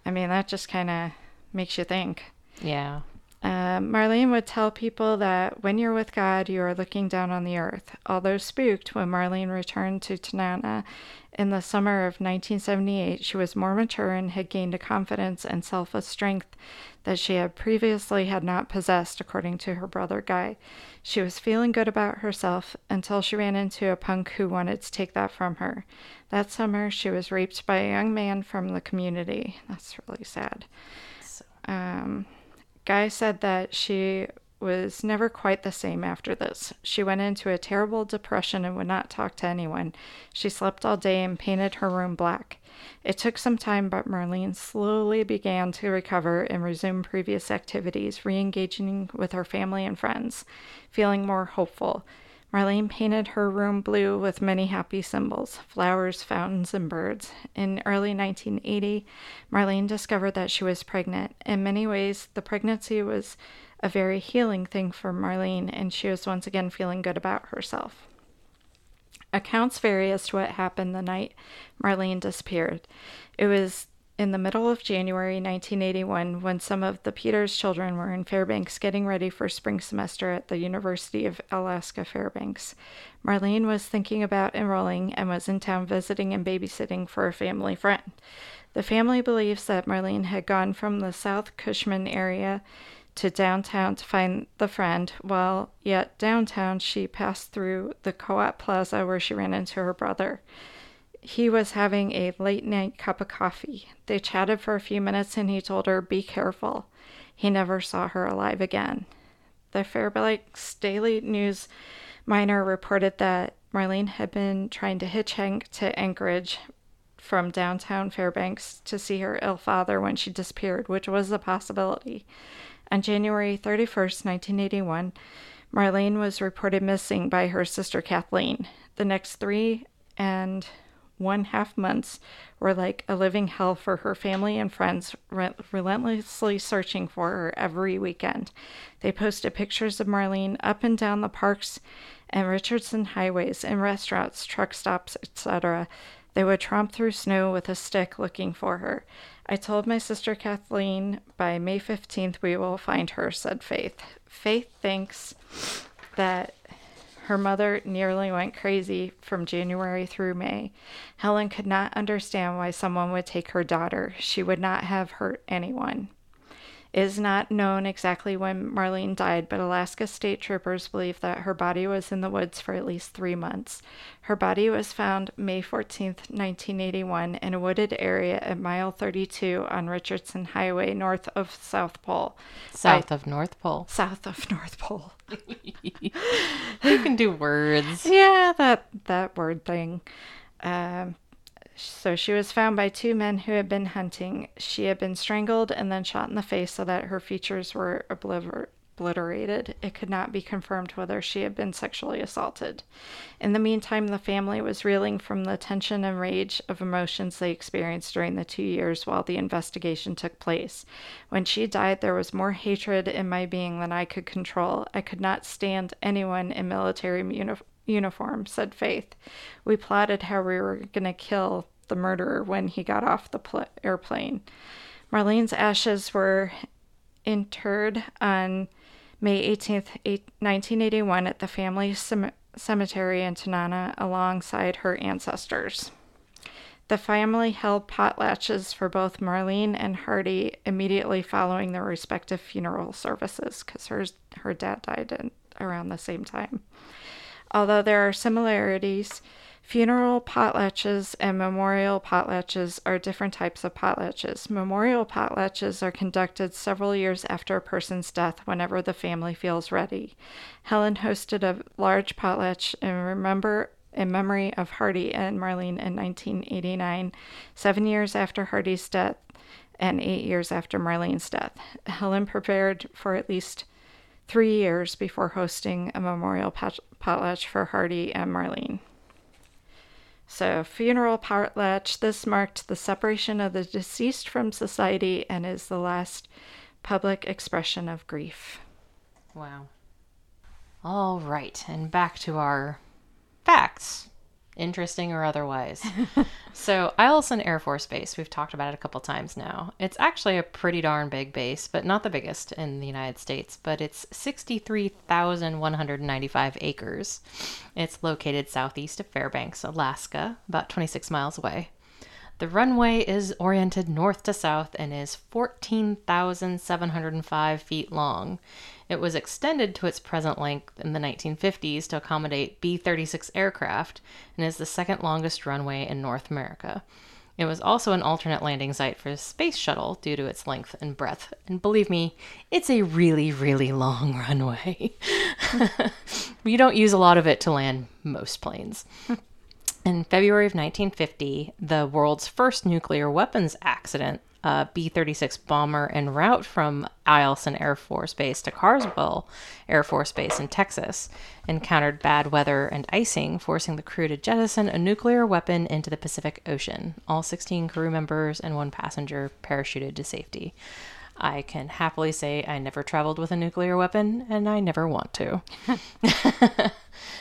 [SPEAKER 2] I mean, that just kind of makes you think.
[SPEAKER 1] yeah
[SPEAKER 2] Uh, Marlene would tell people that when you're with God, you are looking down on the earth. Although spooked when Marlene returned to Tanana in the summer of 1978, she was more mature and had gained a confidence and self strength that she had previously had not possessed, according to her brother Guy. She was feeling good about herself until she ran into a punk who wanted to take that from her. That summer, she was raped by a young man from the community. That's really sad. Um, Guy said that she was never quite the same after this. She went into a terrible depression and would not talk to anyone. She slept all day and painted her room black. It took some time, but Marlene slowly began to recover and resume previous activities, re engaging with her family and friends, feeling more hopeful. Marlene painted her room blue with many happy symbols flowers, fountains, and birds. In early 1980, Marlene discovered that she was pregnant. In many ways, the pregnancy was a very healing thing for Marlene, and she was once again feeling good about herself. Accounts vary as to what happened the night Marlene disappeared. It was in the middle of January 1981 when some of the Peters children were in Fairbanks getting ready for spring semester at the University of Alaska Fairbanks. Marlene was thinking about enrolling and was in town visiting and babysitting for a family friend. The family believes that Marlene had gone from the South Cushman area to downtown to find the friend, while yet downtown she passed through the Co op Plaza where she ran into her brother. He was having a late night cup of coffee. They chatted for a few minutes and he told her, Be careful. He never saw her alive again. The Fairbanks Daily News Miner reported that Marlene had been trying to hitchhike to Anchorage from downtown Fairbanks to see her ill father when she disappeared, which was a possibility. On January 31st, 1981, Marlene was reported missing by her sister Kathleen. The next three and one half months were like a living hell for her family and friends, re- relentlessly searching for her every weekend. They posted pictures of Marlene up and down the parks and Richardson highways and restaurants, truck stops, etc. They would tromp through snow with a stick looking for her. I told my sister Kathleen by May 15th we will find her, said Faith. Faith thinks that her mother nearly went crazy from January through May. Helen could not understand why someone would take her daughter. She would not have hurt anyone. It is not known exactly when Marlene died, but Alaska state troopers believe that her body was in the woods for at least three months. Her body was found May 14, 1981, in a wooded area at mile 32 on Richardson Highway north of South Pole.
[SPEAKER 1] South I, of North Pole. <laughs>
[SPEAKER 2] South of North Pole.
[SPEAKER 1] you can do words.
[SPEAKER 2] Yeah, that, that word thing. Um, so she was found by two men who had been hunting. She had been strangled and then shot in the face so that her features were obliterated. It could not be confirmed whether she had been sexually assaulted. In the meantime, the family was reeling from the tension and rage of emotions they experienced during the two years while the investigation took place. When she died, there was more hatred in my being than I could control. I could not stand anyone in military uniform uniform, said Faith. We plotted how we were going to kill the murderer when he got off the pl- airplane. Marlene's ashes were interred on May 18th, 1981, at the family cemetery in Tanana alongside her ancestors. The family held potlatches for both Marlene and Hardy immediately following their respective funeral services because her, her dad died in, around the same time. Although there are similarities, funeral potlatches and memorial potlatches are different types of potlatches. Memorial potlatches are conducted several years after a person's death whenever the family feels ready. Helen hosted a large potlatch in remember in memory of Hardy and Marlene in 1989, seven years after Hardy's death and eight years after Marlene's death. Helen prepared for at least three years before hosting a memorial potlatch for Hardy and Marlene. So, funeral potlatch, this marked the separation of the deceased from society and is the last public expression of grief.
[SPEAKER 1] Wow. All right, and back to our facts interesting or otherwise. <laughs> so, Eielson Air Force Base, we've talked about it a couple times now. It's actually a pretty darn big base, but not the biggest in the United States, but it's 63,195 acres. It's located southeast of Fairbanks, Alaska, about 26 miles away. The runway is oriented north to south and is 14,705 feet long. It was extended to its present length in the 1950s to accommodate B 36 aircraft and is the second longest runway in North America. It was also an alternate landing site for the Space Shuttle due to its length and breadth. And believe me, it's a really, really long <laughs> runway. <laughs> you don't use a lot of it to land most planes. In February of 1950, the world's first nuclear weapons accident a B 36 bomber en route from Eielson Air Force Base to Carswell Air Force Base in Texas encountered bad weather and icing, forcing the crew to jettison a nuclear weapon into the Pacific Ocean. All 16 crew members and one passenger parachuted to safety. I can happily say I never traveled with a nuclear weapon, and I never want to. <laughs>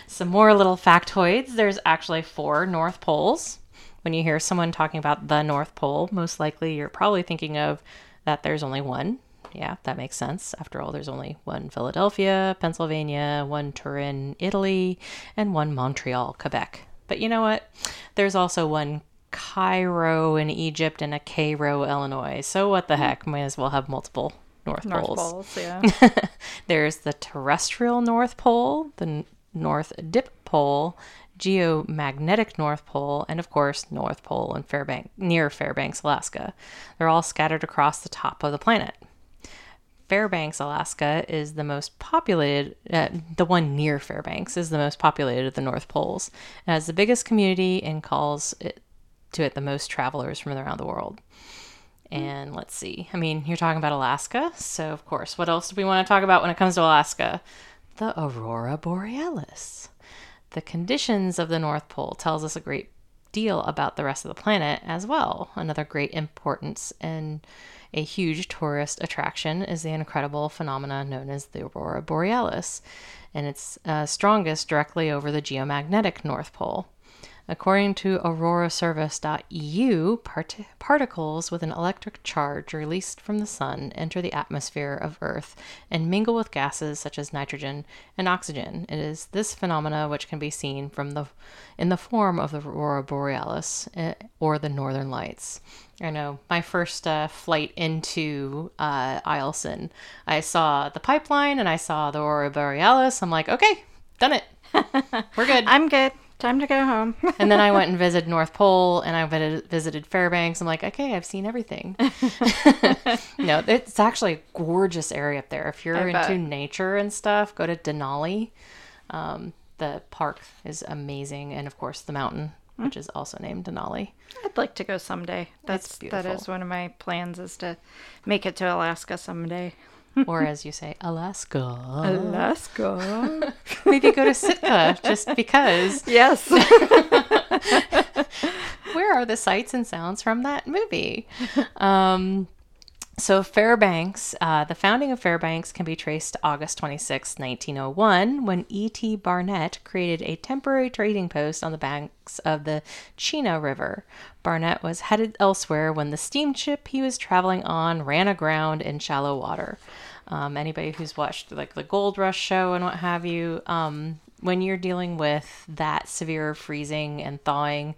[SPEAKER 1] Some more little factoids there's actually four North Poles when you hear someone talking about the North Pole, most likely you're probably thinking of that there's only one. Yeah, that makes sense. After all, there's only one Philadelphia, Pennsylvania, one Turin, Italy, and one Montreal, Quebec. But you know what? There's also one Cairo in Egypt and a Cairo, Illinois. So what the hmm. heck? Might as well have multiple North, North Poles. Poles <laughs> yeah. There's the terrestrial North Pole, the North Dip Pole, geomagnetic North Pole, and of course, North Pole and Fairbanks, near Fairbanks, Alaska. They're all scattered across the top of the planet. Fairbanks, Alaska is the most populated, uh, the one near Fairbanks is the most populated of the North Poles. It has the biggest community and calls it, to it the most travelers from around the world. And let's see, I mean, you're talking about Alaska, so of course, what else do we want to talk about when it comes to Alaska? The Aurora Borealis. The conditions of the North Pole tells us a great deal about the rest of the planet as well. Another great importance and a huge tourist attraction is the incredible phenomena known as the aurora borealis, and it's uh, strongest directly over the geomagnetic North Pole. According to auroraservice.eu, part- particles with an electric charge released from the sun enter the atmosphere of Earth and mingle with gases such as nitrogen and oxygen. It is this phenomena which can be seen from the in the form of the aurora borealis eh, or the northern lights. I know my first uh, flight into uh, Eielson, I saw the pipeline and I saw the aurora borealis. I'm like, okay, done it. <laughs> We're good.
[SPEAKER 2] I'm good. Time to go home.
[SPEAKER 1] and then I went and <laughs> visited North Pole and I visited, Fairbanks. I'm like, okay, I've seen everything. <laughs> <laughs> no, it's actually a gorgeous area up there. If you're into nature and stuff, go to Denali. Um, the park is amazing. And of course, the mountain,
[SPEAKER 2] Hmm.
[SPEAKER 1] which is also named Denali.
[SPEAKER 2] I'd like to go someday. That's that is one of my plans is to make it to Alaska someday. <laughs>
[SPEAKER 1] or as you say, Alaska.
[SPEAKER 2] Alaska. <laughs>
[SPEAKER 1] Maybe go to Sitka just because.
[SPEAKER 2] yes. <laughs>
[SPEAKER 1] where are the sights and sounds from that movie? Um, so, Fairbanks, uh, the founding of Fairbanks can be traced to August 26, 1901, when E.T. Barnette created a temporary trading post on the banks of the Chena River. Barnette was headed elsewhere when the steamship he was traveling on ran aground in shallow water. Um, anybody who's watched like the Gold Rush show and what have you, um, when you're dealing with that severe freezing and thawing,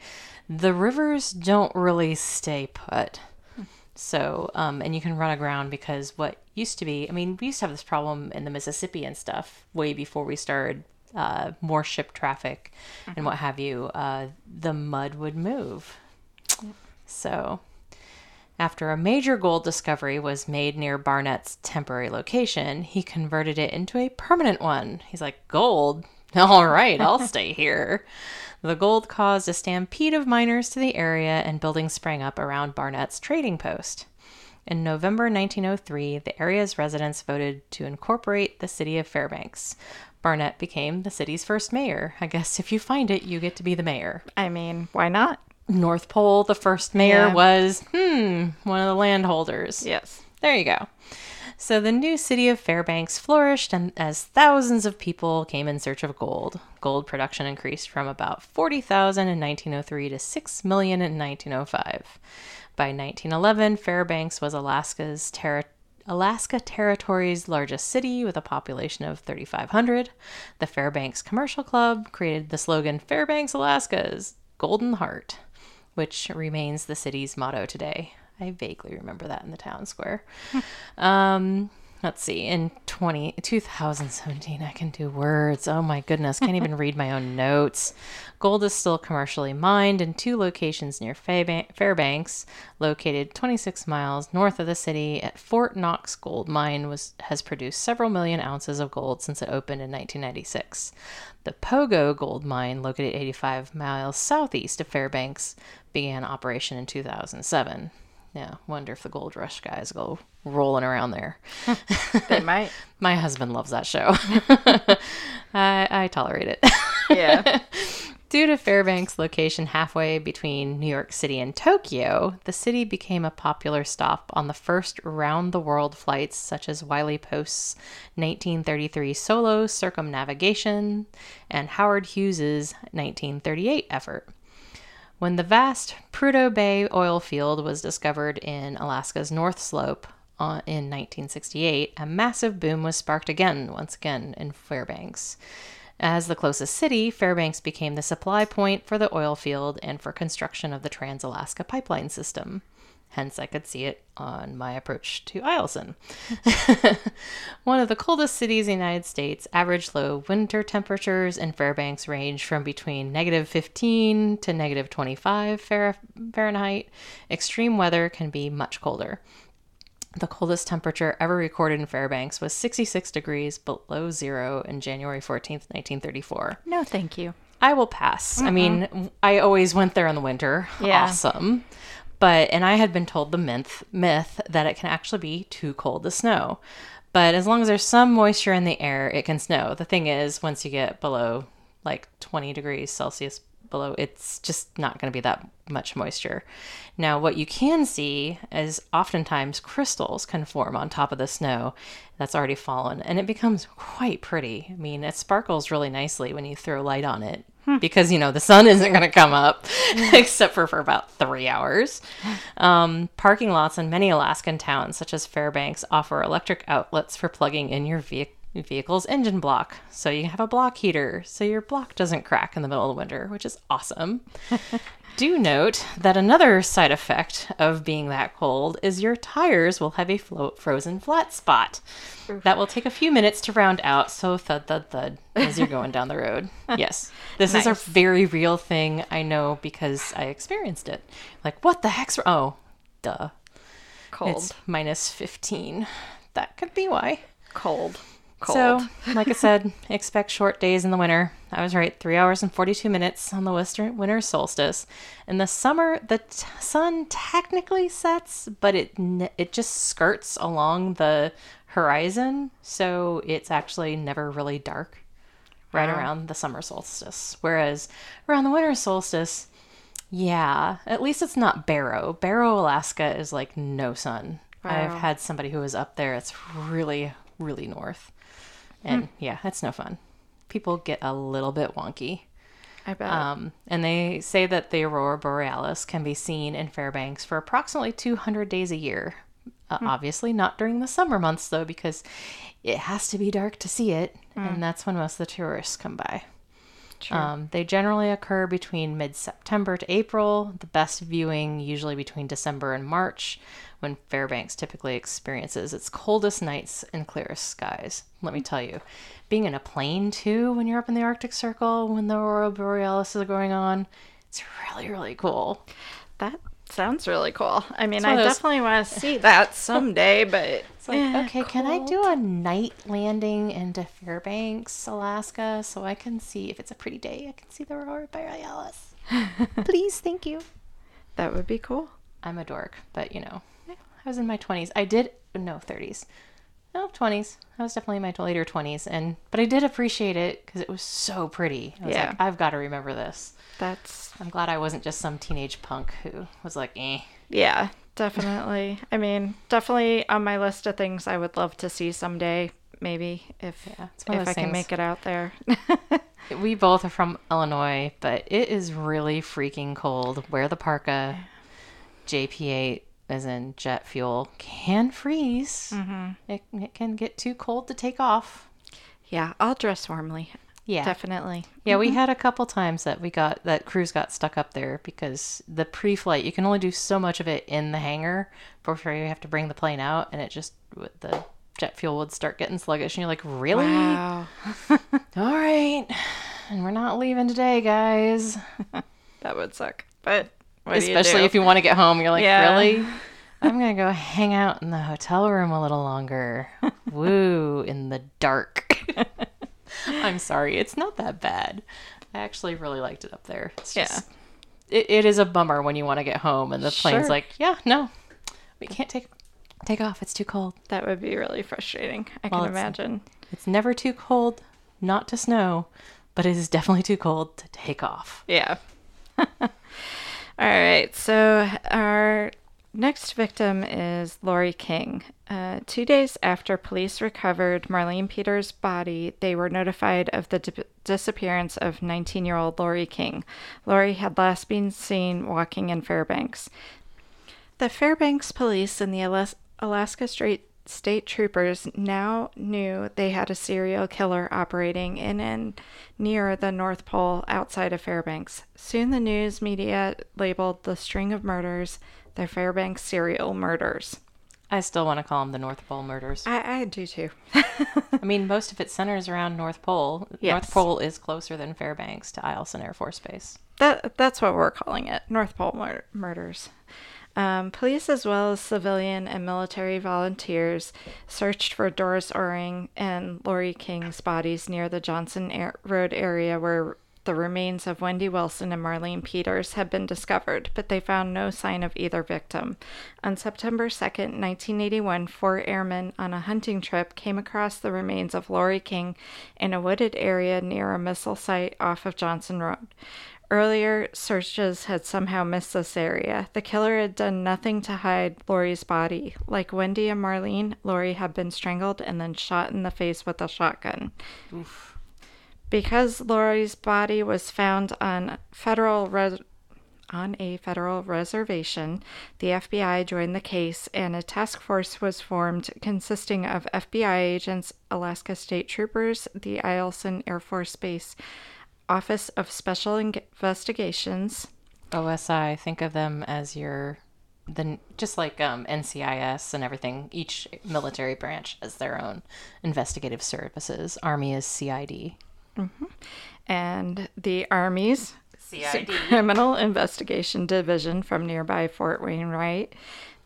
[SPEAKER 1] the rivers don't really stay put. So, um, and you can run aground because what used to be, I mean, we used to have this problem in the Mississippi and stuff way before we started uh, more ship traffic and what have you. Uh, the mud would move. So, after a major gold discovery was made near Barnette's temporary location, he converted it into a permanent one. He's like, Gold? <laughs> All right, I'll <laughs> stay here. The gold caused a stampede of miners to the area, and buildings sprang up around Barnette's trading post. In November 1903, the area's residents voted to incorporate the city of Fairbanks. Barnett became the city's first mayor. I guess if you find it, you get to be the mayor.
[SPEAKER 2] I mean, why not?
[SPEAKER 1] North Pole, the first mayor
[SPEAKER 2] Yeah.
[SPEAKER 1] was, hmm, one of the landholders.
[SPEAKER 2] Yes.
[SPEAKER 1] There you go. So the new city of Fairbanks flourished and as thousands of people came in search of gold. Gold production increased from about 40,000 in 1903 to 6 million in 1905. By 1911, Fairbanks was Alaska's terri- Alaska Territory's largest city with a population of 3,500. The Fairbanks Commercial Club created the slogan Fairbanks, Alaska's Golden Heart, which remains the city's motto today. I vaguely remember that in the town square. um, let's see. In 20, 2017, I can do words. Oh my goodness. Can't even read my own notes. Gold is still commercially mined in two locations near Fairbanks, located 26 miles north of the city at Fort Knox Gold Mine was has produced several million ounces of gold since it opened in 1996. The Pogo Gold Mine, located 85 miles southeast of Fairbanks, began operation in 2007. Yeah, wonder if the Gold Rush guys go rolling around there. <laughs>
[SPEAKER 2] They might. <laughs>
[SPEAKER 1] My husband loves that show. <laughs> I, I tolerate it.
[SPEAKER 2] Yeah.
[SPEAKER 1] Due to Fairbanks' location halfway between New York City and Tokyo, the city became a popular stop on the first round the world flights, such as Wiley Post's 1933 solo circumnavigation and Howard Hughes's 1938 effort. When the vast Prudhoe Bay oil field was discovered in Alaska's North Slope uh, in 1968, a massive boom was sparked again, once again, in Fairbanks. As the closest city, Fairbanks became the supply point for the oil field and for construction of the Trans Alaska Pipeline System. Hence, I could see it on my approach to Eielson. <laughs> One of the coldest cities in the United States, average low winter temperatures in Fairbanks range from between negative 15 to negative 25 Fahrenheit. Extreme weather can be much colder. The coldest temperature ever recorded in Fairbanks was 66 degrees below zero in January 14th, 1934.
[SPEAKER 2] No, thank you.
[SPEAKER 1] I will pass. I mean, I always went there in the winter.
[SPEAKER 2] Yeah.
[SPEAKER 1] Awesome. But, and I had been told the myth, myth that it can actually be too cold to snow. But as long as there's some moisture in the air, it can snow. The thing is, once you get below like 20 degrees Celsius below, it's just not going to be that much moisture. Now, what you can see is oftentimes crystals can form on top of the snow that's already fallen, and it becomes quite pretty. I mean, it sparkles really nicely when you throw light on it because, you know, the sun <laughs> isn't going to come up except for for about three hours. Um, parking lots in many Alaskan towns, such as Fairbanks, offer electric outlets for plugging in your vehicle vehicle's engine block. So you have a block heater so your block doesn't crack in the middle of the winter, which is awesome. <laughs> Do note that another side effect of being that cold is your tires will have a flo- frozen flat spot. That will take a few minutes to round out, so thud thud thud as you're going down the road. <laughs> Yes, this is a very real thing. I know because I experienced it. Like, what the heck's? wr- Oh, duh.
[SPEAKER 2] Cold.
[SPEAKER 1] It's minus 15. That could be why.
[SPEAKER 2] cold. Cold.
[SPEAKER 1] So, like I said, <laughs> expect short days in the winter. I was right, three hours and 42 minutes on the western winter solstice. In the summer, the t- sun technically sets, but it it just skirts along the horizon, so it's actually never really dark right
[SPEAKER 2] Wow.
[SPEAKER 1] around the summer solstice. Whereas around the winter solstice, yeah, at least it's not Barrow. Barrow, Alaska is like no sun. I've had somebody who was up there. It's really, really north. And yeah, it's no fun. People get a little bit wonky.
[SPEAKER 2] I bet.
[SPEAKER 1] Um, and they say that the aurora borealis can be seen in Fairbanks for approximately 200 days a year. Uh, Obviously, not during the summer months, though, because it has to be dark to see it. And that's when most of the tourists come by.
[SPEAKER 2] Sure.
[SPEAKER 1] Um, they generally occur between mid September to April, the best viewing usually between December and March, when Fairbanks typically experiences its coldest nights and clearest skies. Let me tell you, being in a plane too when you're up in the Arctic Circle when the aurora borealis is going on, it's really, really cool.
[SPEAKER 2] that sounds really cool. I mean, I
[SPEAKER 1] those-
[SPEAKER 2] definitely want to <laughs> see that someday, but
[SPEAKER 1] It's like, okay, can I do a night landing into Fairbanks, Alaska, so I can see if it's a pretty day, I can see the aurora borealis? <laughs> Please, thank you.
[SPEAKER 2] that would be cool.
[SPEAKER 1] I'm a dork, but you know, I was in my 20s. I did no 30s, no 20s. I was definitely in my later 20s, and but I did appreciate it because it was so pretty. I was
[SPEAKER 2] Yeah.
[SPEAKER 1] like, I've got to remember this.
[SPEAKER 2] That's
[SPEAKER 1] I'm glad I wasn't just some teenage punk who was like, eh.
[SPEAKER 2] yeah, definitely. I mean, definitely on my list of things I would love to see someday. Maybe if
[SPEAKER 1] Yeah, it's one of
[SPEAKER 2] if I can make it out there. <laughs>
[SPEAKER 1] We both are from Illinois, but it is really freaking cold. Wear the parka. JP8, as in jet fuel, can freeze. Mm-hmm. It, it can get too cold to take off.
[SPEAKER 2] yeah, I'll dress warmly.
[SPEAKER 1] Yeah.
[SPEAKER 2] Definitely.
[SPEAKER 1] Yeah, we had a couple times that we got that crews got stuck up there because the pre-flight you can only do so much of it in the hangar before you have to bring the plane out, and it just the jet fuel would start getting sluggish, and you're like, really?
[SPEAKER 2] Wow. <laughs>
[SPEAKER 1] All right, and we're not leaving today, guys. <laughs>
[SPEAKER 2] That would suck. But what
[SPEAKER 1] Especially if you want to get home, you're like,
[SPEAKER 2] Yeah.
[SPEAKER 1] really? <laughs> I'm gonna go hang out in the hotel room a little longer. <laughs> Woo, in the dark. <laughs> I'm sorry, it's not that bad. I actually really liked it up there. It's
[SPEAKER 2] Yeah.
[SPEAKER 1] just, it, it is a bummer when you want to get home and the plane's like, yeah, no, we can't take take off. It's too cold.
[SPEAKER 2] That would be really frustrating. I
[SPEAKER 1] Well,
[SPEAKER 2] can
[SPEAKER 1] it's-
[SPEAKER 2] imagine.
[SPEAKER 1] It's never too cold not to snow, but it is definitely too cold to take off.
[SPEAKER 2] Yeah. All right. So our next victim is Lori King. Uh, two days after police recovered Marlene Peters' body, they were notified of the di- disappearance of 19 year old Lori King. Lori had last been seen walking in Fairbanks. The Fairbanks police and the Alas- Alaska State State troopers now knew they had a serial killer operating in and near the North Pole outside of Fairbanks. Soon the news media labeled the string of murders the Fairbanks serial murders.
[SPEAKER 1] I still want to call them the North Pole murders.
[SPEAKER 2] I, I do too.
[SPEAKER 1] I mean, most of it centers around North Pole.
[SPEAKER 2] Yes.
[SPEAKER 1] North Pole is closer than Fairbanks to Eielson Air Force Base.
[SPEAKER 2] That that's what we're calling it, North Pole mur- murders. Um, police, as well as civilian and military volunteers, searched for Doris Oehring and Lori King's bodies near the Johnson Air- Road area where the remains of Wendy Wilson and Marlene Peters had been discovered, but they found no sign of either victim. On September 2, 1981, four airmen on a hunting trip came across the remains of Lori King in a wooded area near a missile site off of Johnson Road. Earlier searches had somehow missed this area. The killer had done nothing to hide Lori's body. Like Wendy and Marlene, Lori had been strangled and then shot in the face with a shotgun. Oof. Because Lori's body was found on federal res- on a federal reservation, the FBI joined the case and a task force was formed consisting of FBI agents, Alaska State Troopers, the Eielson Air Force Base Office of Special Investigations.
[SPEAKER 1] OSI, think of them as your the just like um, NCIS and everything. Each military branch has their own investigative services. Army is CID.
[SPEAKER 2] Mm-hmm. And the Army's
[SPEAKER 1] CID. <laughs>
[SPEAKER 2] Criminal Investigation Division from nearby Fort Wainwright,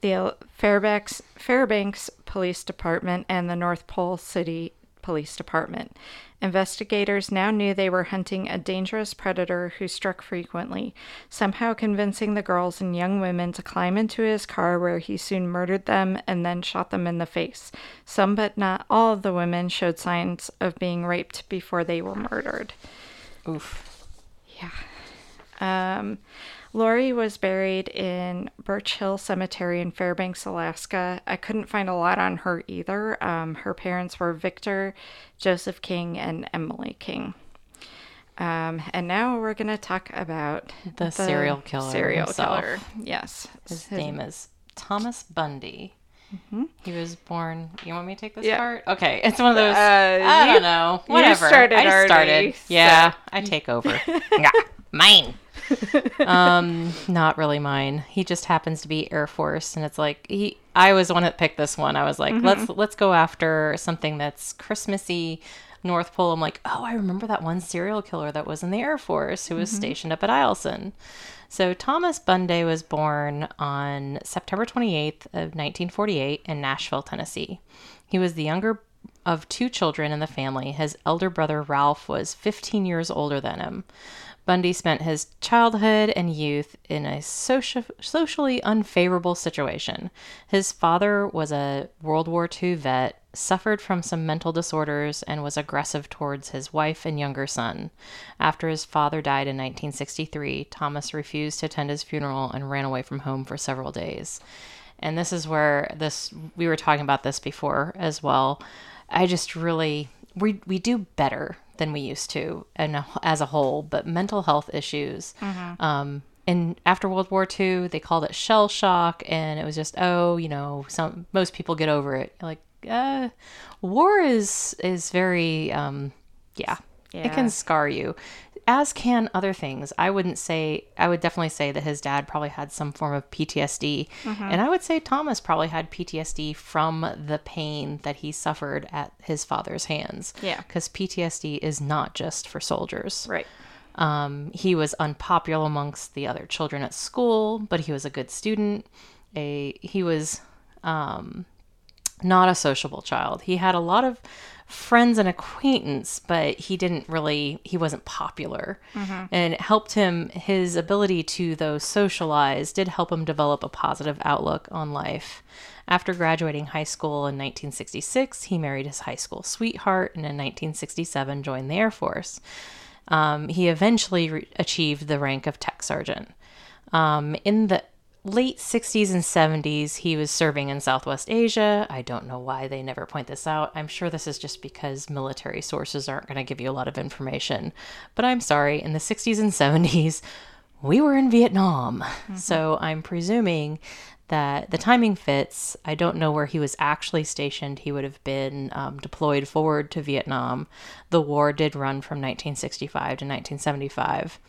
[SPEAKER 2] the Fairbanks, Fairbanks Police Department, and the North Pole City Police Department. Investigators now knew they were hunting a dangerous predator who struck frequently, somehow convincing the girls and young women to climb into his car where he soon murdered them and then shot them in the face. Some, but not all, of the women showed signs of being raped before they were murdered.
[SPEAKER 1] Oof.
[SPEAKER 2] Yeah. Um, Lori was buried in Birch Hill Cemetery in Fairbanks, Alaska. I couldn't find a lot on her either. Um, her parents were Victor, Joseph King, and Emily King. Um, and now we're going to talk about
[SPEAKER 1] the, the serial killer.
[SPEAKER 2] Serial himself. killer. Yes.
[SPEAKER 1] His, His name is Thomas Bunday. Mm-hmm. He was born. You want me to take this yeah. part? Okay, it's one of those. Uh, I you, don't know. Whatever. I
[SPEAKER 2] started.
[SPEAKER 1] Already, yeah, so. I take over. <laughs> yeah, mine. <laughs> um, not really mine. He just happens to be Air Force, and it's like he. I was the one that picked this one. I was like, mm-hmm. let's let's go after something that's Christmassy. North Pole. I'm like, oh, I remember that one serial killer that was in the Air Force who was mm-hmm. stationed up at Eielson. So Thomas Bunday was born on September 28th of 1948 in Nashville, Tennessee. He was the younger of two children in the family. His elder brother Ralph was 15 years older than him. Bunday spent his childhood and youth in a soci- socially unfavorable situation. His father was a World War II vet, suffered from some mental disorders, and was aggressive towards his wife and younger son. After his father died in 1963, Thomas refused to attend his funeral and ran away from home for several days. And this is where this we were talking about this before as well. I just really we we do better than we used to and as a whole but mental health issues mm-hmm. um, and after world war ii they called it shell shock and it was just oh you know some most people get over it like uh, war is is very um, yeah, yeah it can scar you as can other things. I wouldn't say, I would definitely say that his dad probably had some form of PTSD. Mm-hmm. And I would say Thomas probably had PTSD from the pain that he suffered at his father's hands.
[SPEAKER 2] Yeah.
[SPEAKER 1] Because PTSD is not just for soldiers.
[SPEAKER 2] Right.
[SPEAKER 1] Um, he was unpopular amongst the other children at school, but he was a good student. A he was um, not a sociable child. He had a lot of friends and acquaintance, but he didn't really, he wasn't popular. Mm-hmm. And it helped him, his ability to, though, socialize did help him develop a positive outlook on life. After graduating high school in 1966, he married his high school sweetheart and in 1967 joined the Air Force. Um, he eventually re- achieved the rank of tech sergeant. Um, in the late 60s and 70s, he was serving in Southwest Asia. I don't know why they never point this out. I'm sure this is just because military sources aren't going to give you a lot of information. But I'm sorry, in the 60s and 70s, we were in Vietnam. Mm-hmm. So I'm presuming that the timing fits. I don't know where he was actually stationed. He would have been um, deployed forward to Vietnam. The war did run from 1965 to 1975.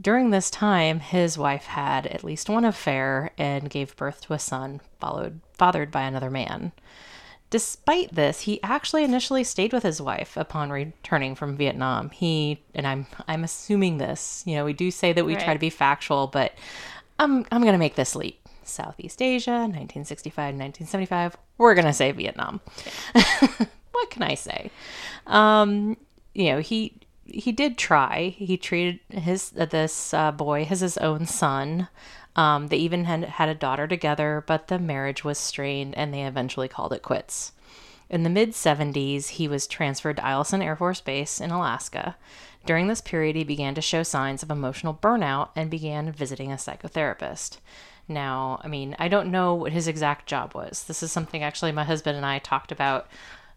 [SPEAKER 1] During this time, his wife had at least one affair and gave birth to a son, followed fathered by another man. Despite this, he actually initially stayed with his wife upon returning from Vietnam. He and I'm I'm assuming this. You know, we do say that we right. try to be factual, but I'm I'm gonna make this leap. Southeast Asia, 1965, 1975. We're gonna say Vietnam. Yeah. <laughs> what can I say? Um, you know, he he did try. He treated his uh, this uh, boy as his own son. Um, they even had had a daughter together, but the marriage was strained, and they eventually called it quits. In the mid 70s, he was transferred to Eielson Air Force Base in Alaska. During this period, he began to show signs of emotional burnout and began visiting a psychotherapist. Now, I mean, I don't know what his exact job was. This is something actually my husband and I talked about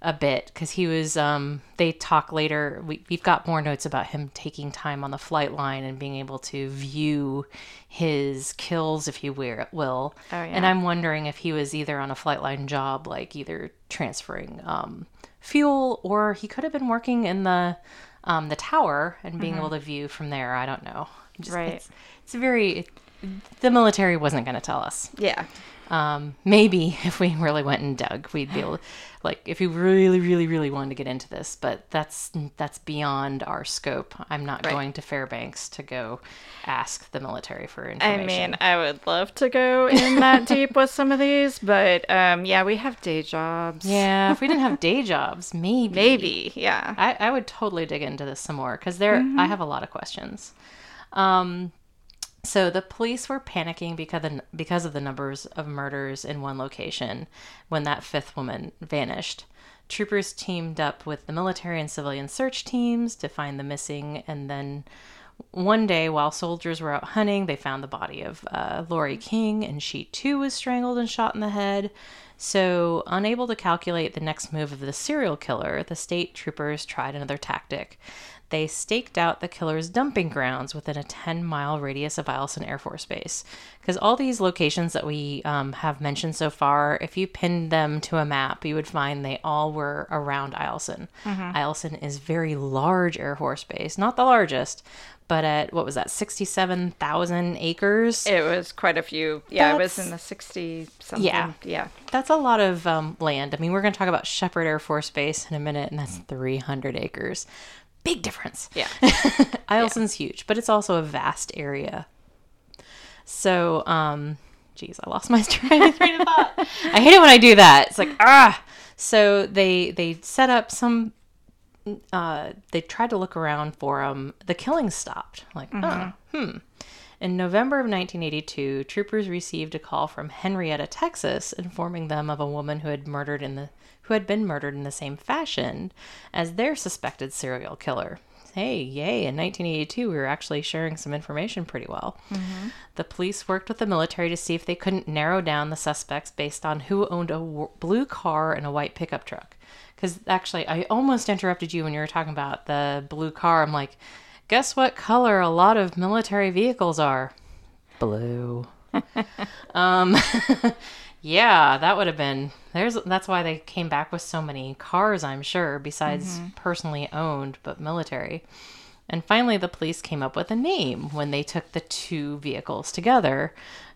[SPEAKER 1] a bit because he was um, they talk later we, we've got more notes about him taking time on the flight line and being able to view his kills if you will
[SPEAKER 2] Oh, yeah.
[SPEAKER 1] and i'm wondering if he was either on a flight line job like either transferring um, fuel or he could have been working in the um, the tower and being able to view from there i don't know Just-
[SPEAKER 2] Mm-hmm. Right.
[SPEAKER 1] it's, it's very the military wasn't going to tell us
[SPEAKER 2] Yeah.
[SPEAKER 1] Um, maybe <laughs> if we really went and dug, we'd be able, like, if we really, really, really wanted to get into this. But that's that's beyond our scope. I'm not
[SPEAKER 2] Right.
[SPEAKER 1] going to Fairbanks to go ask the military for information.
[SPEAKER 2] I mean, I would love to go in that <laughs> deep with some of these, but um, yeah, we have day jobs.
[SPEAKER 1] yeah, if we didn't have <laughs> day jobs, maybe,
[SPEAKER 2] Maybe. Yeah.
[SPEAKER 1] I, I would totally dig into this some more because there I have a lot of questions. Um, so the police were panicking because of, because of the numbers of murders in one location when that fifth woman vanished. Troopers teamed up with the military and civilian search teams to find the missing, and then one day, while soldiers were out hunting, they found the body of uh, Lori King, and she too was strangled and shot in the head. So, unable to calculate the next move of the serial killer, the state troopers tried another tactic. They staked out the killer's dumping grounds within a 10 mile radius of Eielson Air Force Base. Because all these locations that we um, have mentioned so far, if you pinned them to a map, you would find they all were around Eielson. Eielson is very large Air Force Base, not the largest, but at what was that, 67,000 acres?
[SPEAKER 2] It was quite a few. Yeah, it was in the 60 something.
[SPEAKER 1] Yeah.
[SPEAKER 2] Yeah.
[SPEAKER 1] That's a lot of um, land. I mean, we're going to talk about Sheppard Air Force Base in a minute, and that's 300 acres. Big difference.
[SPEAKER 2] Yeah. <laughs>
[SPEAKER 1] Eielson's huge, but it's also a vast area. So, um, geez, I lost my <laughs> train of thought. I hate it when I do that. It's like ah. So they they set up some. Uh, they tried to look around for um. The killing stopped. Like oh hmm. In November of 1982, troopers received a call from Henrietta, Texas, informing them of a woman who had murdered in the who had been murdered in the same fashion as their suspected serial killer. Hey, yay, in 1982, we were actually sharing some information pretty well. The police worked with the military to see if they couldn't narrow down the suspects based on who owned a w- blue car and a white pickup truck. Because actually, I almost interrupted you when you were talking about the blue car. I'm like, guess what color a lot of military vehicles are? Blue. <laughs> um, <laughs> yeah, that would have been. There's. That's why they came back with so many cars. I'm sure, besides mm-hmm. personally owned, but military. And finally, the police came up with a name when they took the two vehicles together.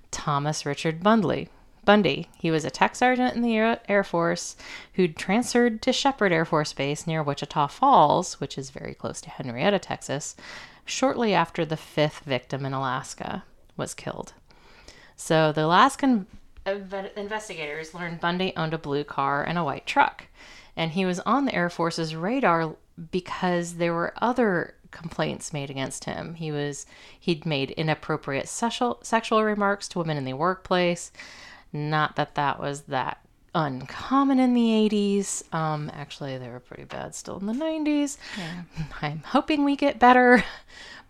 [SPEAKER 1] Thomas Richard Bunday. Bunday. He was a tech sergeant in the Air, Force who'd transferred to Sheppard Air Force Base near Wichita Falls, which is very close to Henrietta, Texas, shortly after the fifth victim in Alaska was killed. So the Alaskan investigators learned Bunday owned a blue car and a white truck. And he was on the Air Force's radar because there were other complaints made against him. He was he'd made inappropriate sexual sexual remarks to women in the workplace. Not that that was that uncommon in the 80s. Um, actually, they were pretty bad still in the 90s. <laughs> I'm hoping we get better.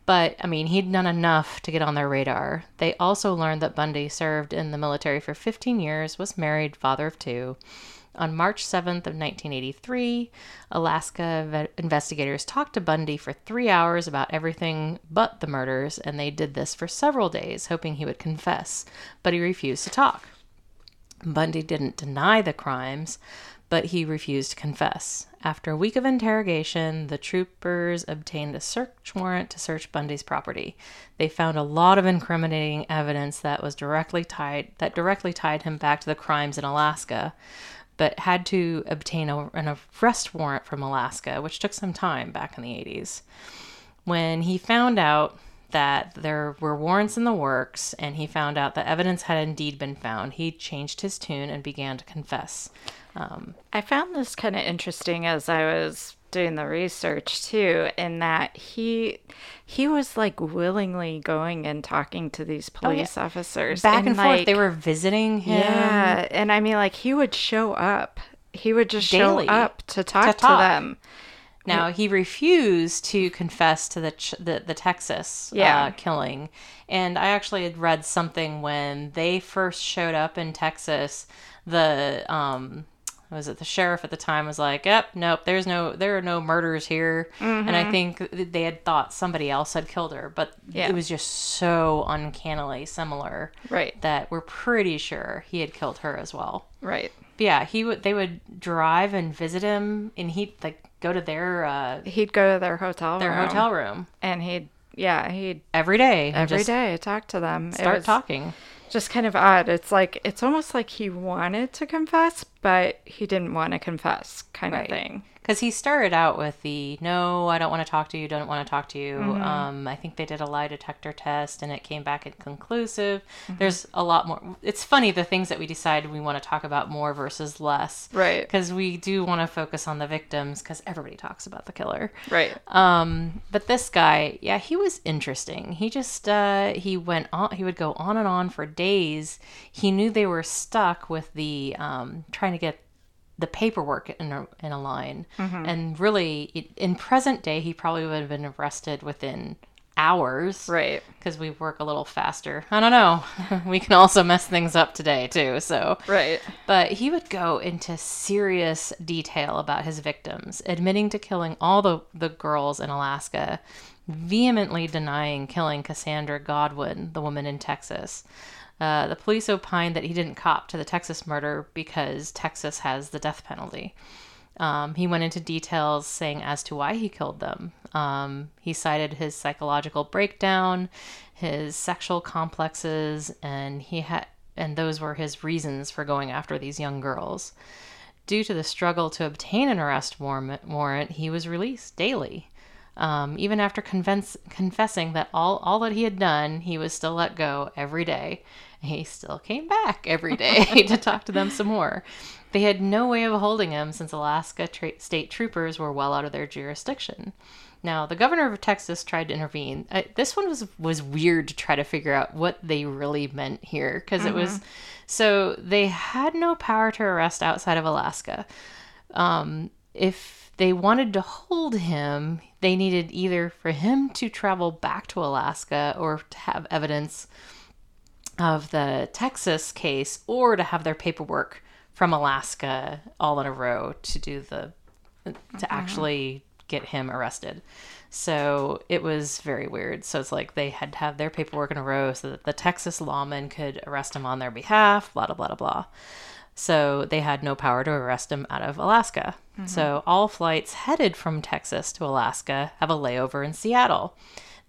[SPEAKER 1] But, I mean, he'd done enough to get on their radar. They also learned that Bunday served in the military for 15 years, was married, father of two. On March 7th of 1983, Alaska ve- investigators talked to Bunday for three hours about everything but the murders, and they did this for several days, hoping he would confess, but he refused to talk. Bunday didn't deny the crimes, but he refused to confess. After a week of interrogation, the troopers obtained a search warrant to search Bunday's property. They found a lot of incriminating evidence that was directly tied that directly tied him back to the crimes in Alaska, but had to obtain a, an arrest warrant from Alaska, which took some time back in the 80s when he found out that there were warrants in the works and he found out that evidence had indeed been found, he changed his tune and began to confess. Um,
[SPEAKER 2] I found this kind of interesting as I was doing the research too, in that he he was like willingly going and talking to these police officers
[SPEAKER 1] back and, forth,
[SPEAKER 2] like,
[SPEAKER 1] they were visiting him.
[SPEAKER 2] Yeah, and I mean, like he would show up. he would just
[SPEAKER 1] Daily
[SPEAKER 2] show up to talk to,
[SPEAKER 1] talk.
[SPEAKER 2] them.
[SPEAKER 1] Now he refused to confess to the ch- the, the Texas
[SPEAKER 2] Yeah.
[SPEAKER 1] uh, killing, and I actually had read something when they first showed up in Texas. The um, was it the sheriff at the time was like, "Yep, nope, there's no there are no murders here," and I think they had thought somebody else had killed her, but
[SPEAKER 2] Yeah.
[SPEAKER 1] it was just so uncannily similar
[SPEAKER 2] Right.
[SPEAKER 1] that we're pretty sure he had killed her as well.
[SPEAKER 2] Right.
[SPEAKER 1] But yeah, he would. They would drive and visit him, and he'd like go to their uh,
[SPEAKER 2] He'd go to their hotel
[SPEAKER 1] their
[SPEAKER 2] room,
[SPEAKER 1] hotel room
[SPEAKER 2] and he'd yeah he'd
[SPEAKER 1] every day.
[SPEAKER 2] every day talk to them.
[SPEAKER 1] Start talking.
[SPEAKER 2] Just kind of odd. It's like it's almost like he wanted to confess, but he didn't want to confess, kind
[SPEAKER 1] Right.
[SPEAKER 2] of thing.
[SPEAKER 1] Because he started out with the no, I don't want to talk to you, don't want to talk to you. Um, I think they did a lie detector test and it came back inconclusive. There's a lot more. It's funny the things that we decide we want to talk about more versus less.
[SPEAKER 2] Right.
[SPEAKER 1] Because we do want to focus on the victims because everybody talks about the killer.
[SPEAKER 2] Right.
[SPEAKER 1] Um, but this guy, yeah, he was interesting. He just uh, he went on. He would go on and on for days. He knew they were stuck with the um, trying to get the paperwork in a, in a line, mm-hmm. and really, it, in present day, he probably would have been arrested within hours
[SPEAKER 2] Right.
[SPEAKER 1] because we work a little faster. I don't know. <laughs> we can also mess things up today too. So
[SPEAKER 2] Right.
[SPEAKER 1] but he would go into serious detail about his victims, admitting to killing all the, the girls in Alaska, vehemently denying killing Cassandra Goodwin, the woman in Texas. Uh, the police opined that he didn't cop to the Texas murder because Texas has the death penalty. Um, he went into details saying as to why he killed them. Um, he cited his psychological breakdown, his sexual complexes, and he had and those were his reasons for going after these young girls. Due to the struggle to obtain an arrest warrant, warrant he was released daily. Um, even after convince, confessing that all, all that he had done, he was still let go every day. He still came back every day <laughs> to talk to them some more. They had no way of holding him since Alaska tra- state troopers were well out of their jurisdiction. Now, the governor of Texas tried to intervene. Uh, this one was was weird to try to figure out what they really meant here because it was so they had no power to arrest outside of Alaska. Um, if they wanted to hold him, they needed either for him to travel back to Alaska or to have evidence of the Texas case or to have their paperwork from Alaska all in a row to do the to actually get him arrested. So it was very weird. So it's like they had to have their paperwork in a row so that the Texas lawman could arrest him on their behalf, blah, blah, blah, blah, blah. So they had no power to arrest him out of Alaska. Mm-hmm. So all flights headed from Texas to Alaska have a layover in Seattle.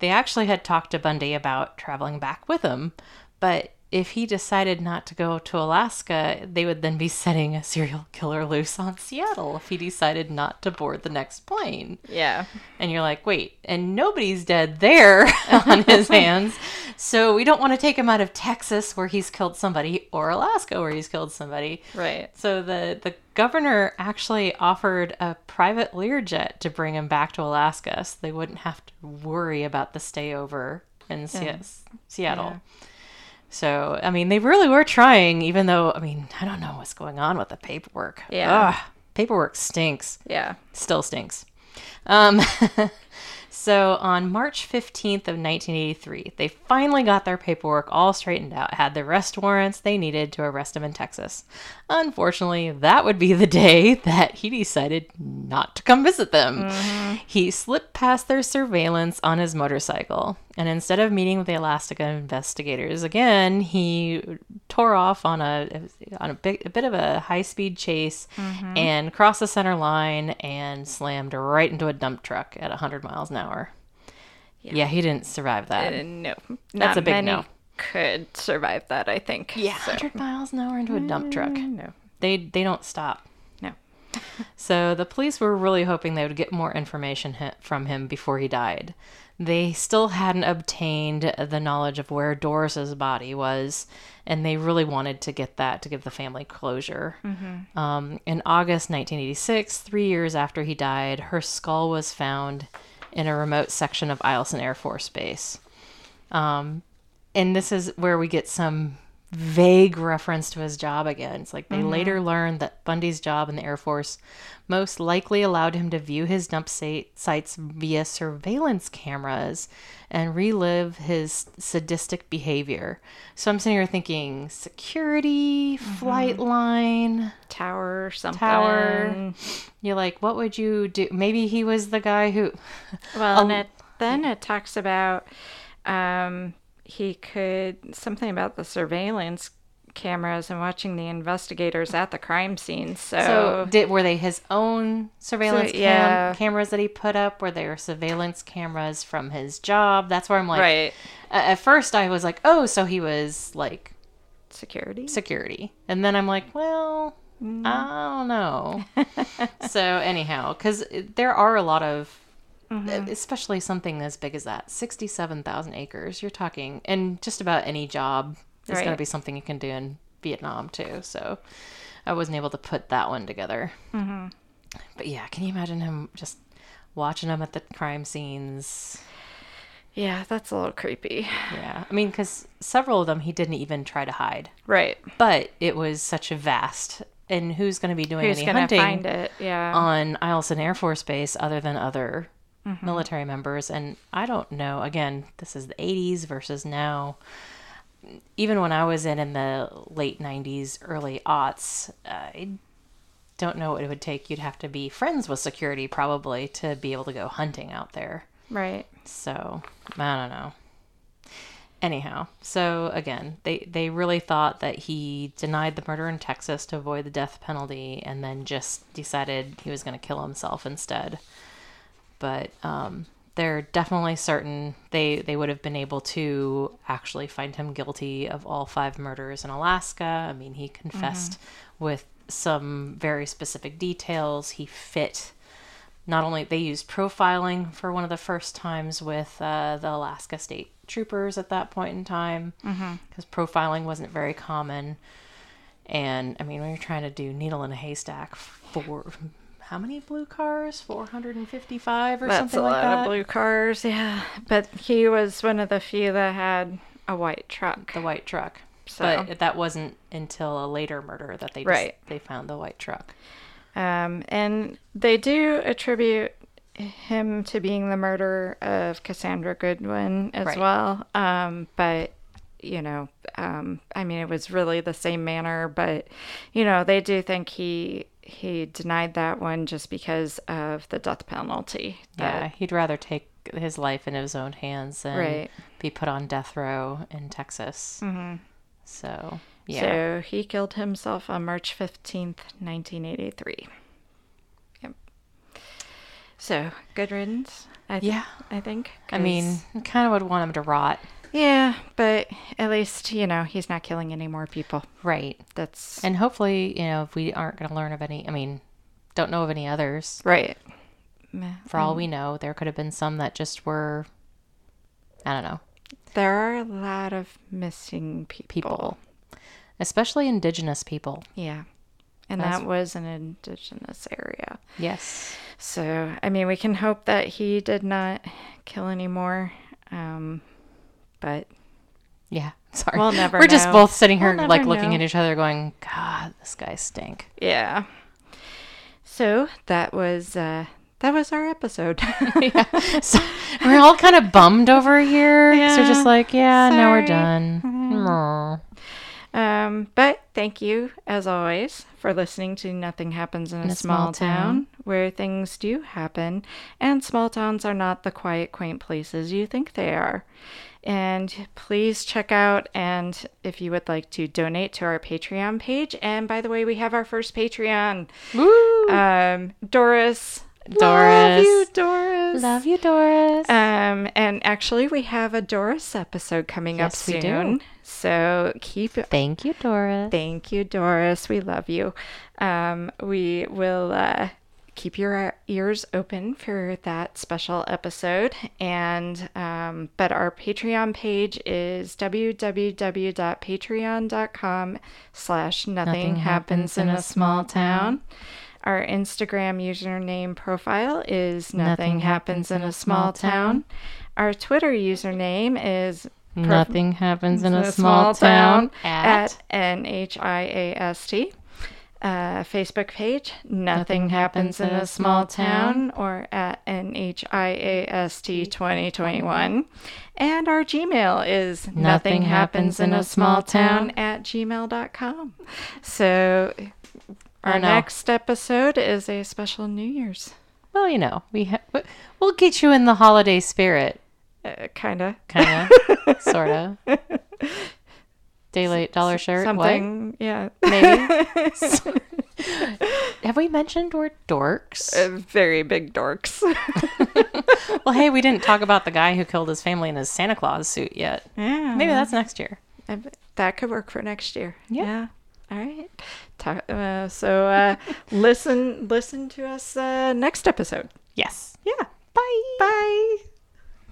[SPEAKER 1] They actually had talked to Bunday about traveling back with him, but if he decided not to go to Alaska, they would then be setting a serial killer loose on Seattle if he decided not to board the next plane.
[SPEAKER 2] Yeah.
[SPEAKER 1] And you're like, wait, and nobody's dead there <laughs> on his <laughs> hands. So we don't want to take him out of Texas where he's killed somebody or Alaska where he's killed somebody.
[SPEAKER 2] Right.
[SPEAKER 1] So the, the governor actually offered a private Learjet to bring him back to Alaska so they wouldn't have to worry about the stayover in Se- Seattle. So, I mean, they really were trying, even though, I mean, I don't know what's going on with the paperwork.
[SPEAKER 2] Yeah.
[SPEAKER 1] Ugh, paperwork stinks
[SPEAKER 2] Yeah.
[SPEAKER 1] still stinks. Um, <laughs> so on March 15th of 1983, they finally got their paperwork all straightened out, had the arrest warrants they needed to arrest him in Texas. Unfortunately, that would be the day <laughs> that he decided not to come visit them. Mm-hmm. He slipped past their surveillance on his motorcycle, and instead of meeting with the Alaska investigators again, he tore off on a on a, big, a bit of a high speed chase mm-hmm. and crossed the center line and slammed right into a dump truck at 100 miles an hour. Yeah, he didn't survive that.
[SPEAKER 2] Uh, no.
[SPEAKER 1] That's a big no.
[SPEAKER 2] could survive that, I think.
[SPEAKER 1] yeah,
[SPEAKER 2] So,
[SPEAKER 1] 100 miles an hour into a dump truck.
[SPEAKER 2] no.
[SPEAKER 1] They they don't stop.
[SPEAKER 2] No. <laughs>
[SPEAKER 1] So the police were really hoping they would get more information from him before he died. They still hadn't obtained the knowledge of where Doris's body was, and they really wanted to get that to give the family closure. Um, in August 1986, three years after he died, her skull was found in a remote section of Eielson Air Force Base. Um, and this is where we get some vague reference to his job again. It's like they later learned that Bunday's job in the Air Force most likely allowed him to view his dump site sites via surveillance cameras and relive his sadistic behavior. So I'm sitting here thinking security, flight line,
[SPEAKER 2] Tower something.
[SPEAKER 1] tower. You're like, what would you do? Maybe he was the guy who.
[SPEAKER 2] Well, <laughs> and it, then it talks about um, he could something about the surveillance cameras and watching the investigators at the crime scene. So,
[SPEAKER 1] So did were they his own surveillance cam-
[SPEAKER 2] yeah.
[SPEAKER 1] cameras that he put up? Were they surveillance cameras from his job? That's where I'm like,
[SPEAKER 2] right
[SPEAKER 1] a- at first I was like, oh, so he was like
[SPEAKER 2] security.
[SPEAKER 1] security, and then I'm like, well, mm. I don't know. <laughs> so anyhow, because there are a lot of. Mm-hmm. Especially something as big as that, sixty-seven thousand acres. You're talking, and just about any job is going to be something you can do in Vietnam too. So, I wasn't able to put that one together. Mm-hmm. But yeah, can you imagine him just watching them at the crime scenes?
[SPEAKER 2] yeah, that's a little creepy.
[SPEAKER 1] Yeah, I mean, because several of them he didn't even try to hide,
[SPEAKER 2] Right.
[SPEAKER 1] but it was such a vast. And who's going to be doing
[SPEAKER 2] Who's
[SPEAKER 1] any hunting
[SPEAKER 2] find it? Yeah.
[SPEAKER 1] on Eielson Air Force Base other than other
[SPEAKER 2] Mm-hmm.
[SPEAKER 1] military members? And I don't know. Again, this is the '80s versus now. Even when I was in in the late '90s, early aughts, I don't know what it would take. You'd have to be friends with security probably to be able to go hunting out there.
[SPEAKER 2] right.
[SPEAKER 1] So I don't know. Anyhow, so again, they they really thought that he denied the murder in Texas to avoid the death penalty, and then just decided he was going to kill himself instead. But um, they're definitely certain they they would have been able to actually find him guilty of all five murders in Alaska. I mean, he confessed with some very specific details. He fit not only they used profiling for one of the first times with uh, the Alaska State Troopers at that point in time because profiling wasn't very common. And I mean, when you're trying to do needle in a haystack for how many blue cars? 455 or
[SPEAKER 2] That's
[SPEAKER 1] something
[SPEAKER 2] a
[SPEAKER 1] like
[SPEAKER 2] lot
[SPEAKER 1] that.
[SPEAKER 2] of blue cars. Yeah. But he was one of the few that had a white truck.
[SPEAKER 1] the white truck.
[SPEAKER 2] So-
[SPEAKER 1] But that wasn't until a later murder that they just,
[SPEAKER 2] Right.
[SPEAKER 1] they found the white truck.
[SPEAKER 2] Um, and they do attribute him to being the murderer of Cassandra Goodwin as
[SPEAKER 1] Right.
[SPEAKER 2] well. Um, but you know, um, I mean, it was really the same manner, but you know, they do think he he denied that one just because of the death penalty.
[SPEAKER 1] Yeah, he'd rather take his life in his own hands than
[SPEAKER 2] Right.
[SPEAKER 1] be put on death row in Texas. Mm-hmm. So, yeah.
[SPEAKER 2] So he killed himself on March 15th, 1983. Yep. So, good riddance. I th-
[SPEAKER 1] Yeah.
[SPEAKER 2] I think.
[SPEAKER 1] I mean, kind of would want him to rot.
[SPEAKER 2] Yeah, but at least, you know, he's not killing any more people.
[SPEAKER 1] Right.
[SPEAKER 2] That's
[SPEAKER 1] And hopefully, you know, if we aren't going to learn of any, I mean, don't know of any others.
[SPEAKER 2] right.
[SPEAKER 1] For all we know, there could have been some that just were, I don't know,
[SPEAKER 2] There are a lot of missing people.
[SPEAKER 1] people, especially indigenous people.
[SPEAKER 2] Yeah. And
[SPEAKER 1] That's-
[SPEAKER 2] that was an indigenous area.
[SPEAKER 1] Yes.
[SPEAKER 2] So, I mean, we can hope that he did not kill any more. Um, but
[SPEAKER 1] Yeah. <laughs> Sorry.
[SPEAKER 2] We'll never
[SPEAKER 1] We're just both sitting here,
[SPEAKER 2] We'll
[SPEAKER 1] like, looking
[SPEAKER 2] know.
[SPEAKER 1] at each other going, God, this guy stink.
[SPEAKER 2] yeah. So that was uh, that was our episode. <laughs> <laughs>
[SPEAKER 1] yeah. So we're all kind of bummed over here. So we're just like, yeah, now we're
[SPEAKER 2] Sorry.
[SPEAKER 1] done. Aw.
[SPEAKER 2] Um, but thank you, as always, for listening to Nothing Happens in a, Small, town, where things do happen, and small towns are not the quiet, quaint places you think they are. And please check out, and if you would like to donate to our Patreon page, and by the way, we have our first Patreon.
[SPEAKER 1] Woo!
[SPEAKER 2] Um, Doris.
[SPEAKER 1] Doris.
[SPEAKER 2] Love you, Doris.
[SPEAKER 1] Love you, Doris.
[SPEAKER 2] Um, and actually, we have a Doris episode coming
[SPEAKER 1] Yes,
[SPEAKER 2] up soon. So keep
[SPEAKER 1] Thank you, Doris.
[SPEAKER 2] Thank you, Doris. We love you. Um, we will uh, keep your ears open for that special episode. And um, but our Patreon page is www.patreon.com slash nothing happens in a small town. Our Instagram username profile is nothing, happens in a small town. Our Twitter username is
[SPEAKER 1] Nothing happens in a, small, town,
[SPEAKER 2] at, NHIAST. Uh, Facebook page, Nothing, Happens in a Small Town, or at NHIAST 2021. And our Gmail is Nothing Happens in a Small Town at gmail.com. So our next episode is a special New Year's.
[SPEAKER 1] Well, you know, we ha- we'll get you in the holiday spirit,
[SPEAKER 2] Uh, kind of.
[SPEAKER 1] kind of. Dollar shirt.
[SPEAKER 2] Something, yeah.
[SPEAKER 1] What? Maybe. <laughs> Have we mentioned we're dorks?
[SPEAKER 2] Uh, very big dorks. <laughs>
[SPEAKER 1] well, hey, we didn't talk about the guy who killed his family in his Santa Claus suit yet.
[SPEAKER 2] yeah.
[SPEAKER 1] Maybe that's next year.
[SPEAKER 2] That could work for next year.
[SPEAKER 1] Yeah.
[SPEAKER 2] All right. Ta- uh, so uh, listen, listen to us uh, next episode.
[SPEAKER 1] Yes.
[SPEAKER 2] Yeah. Bye. Bye.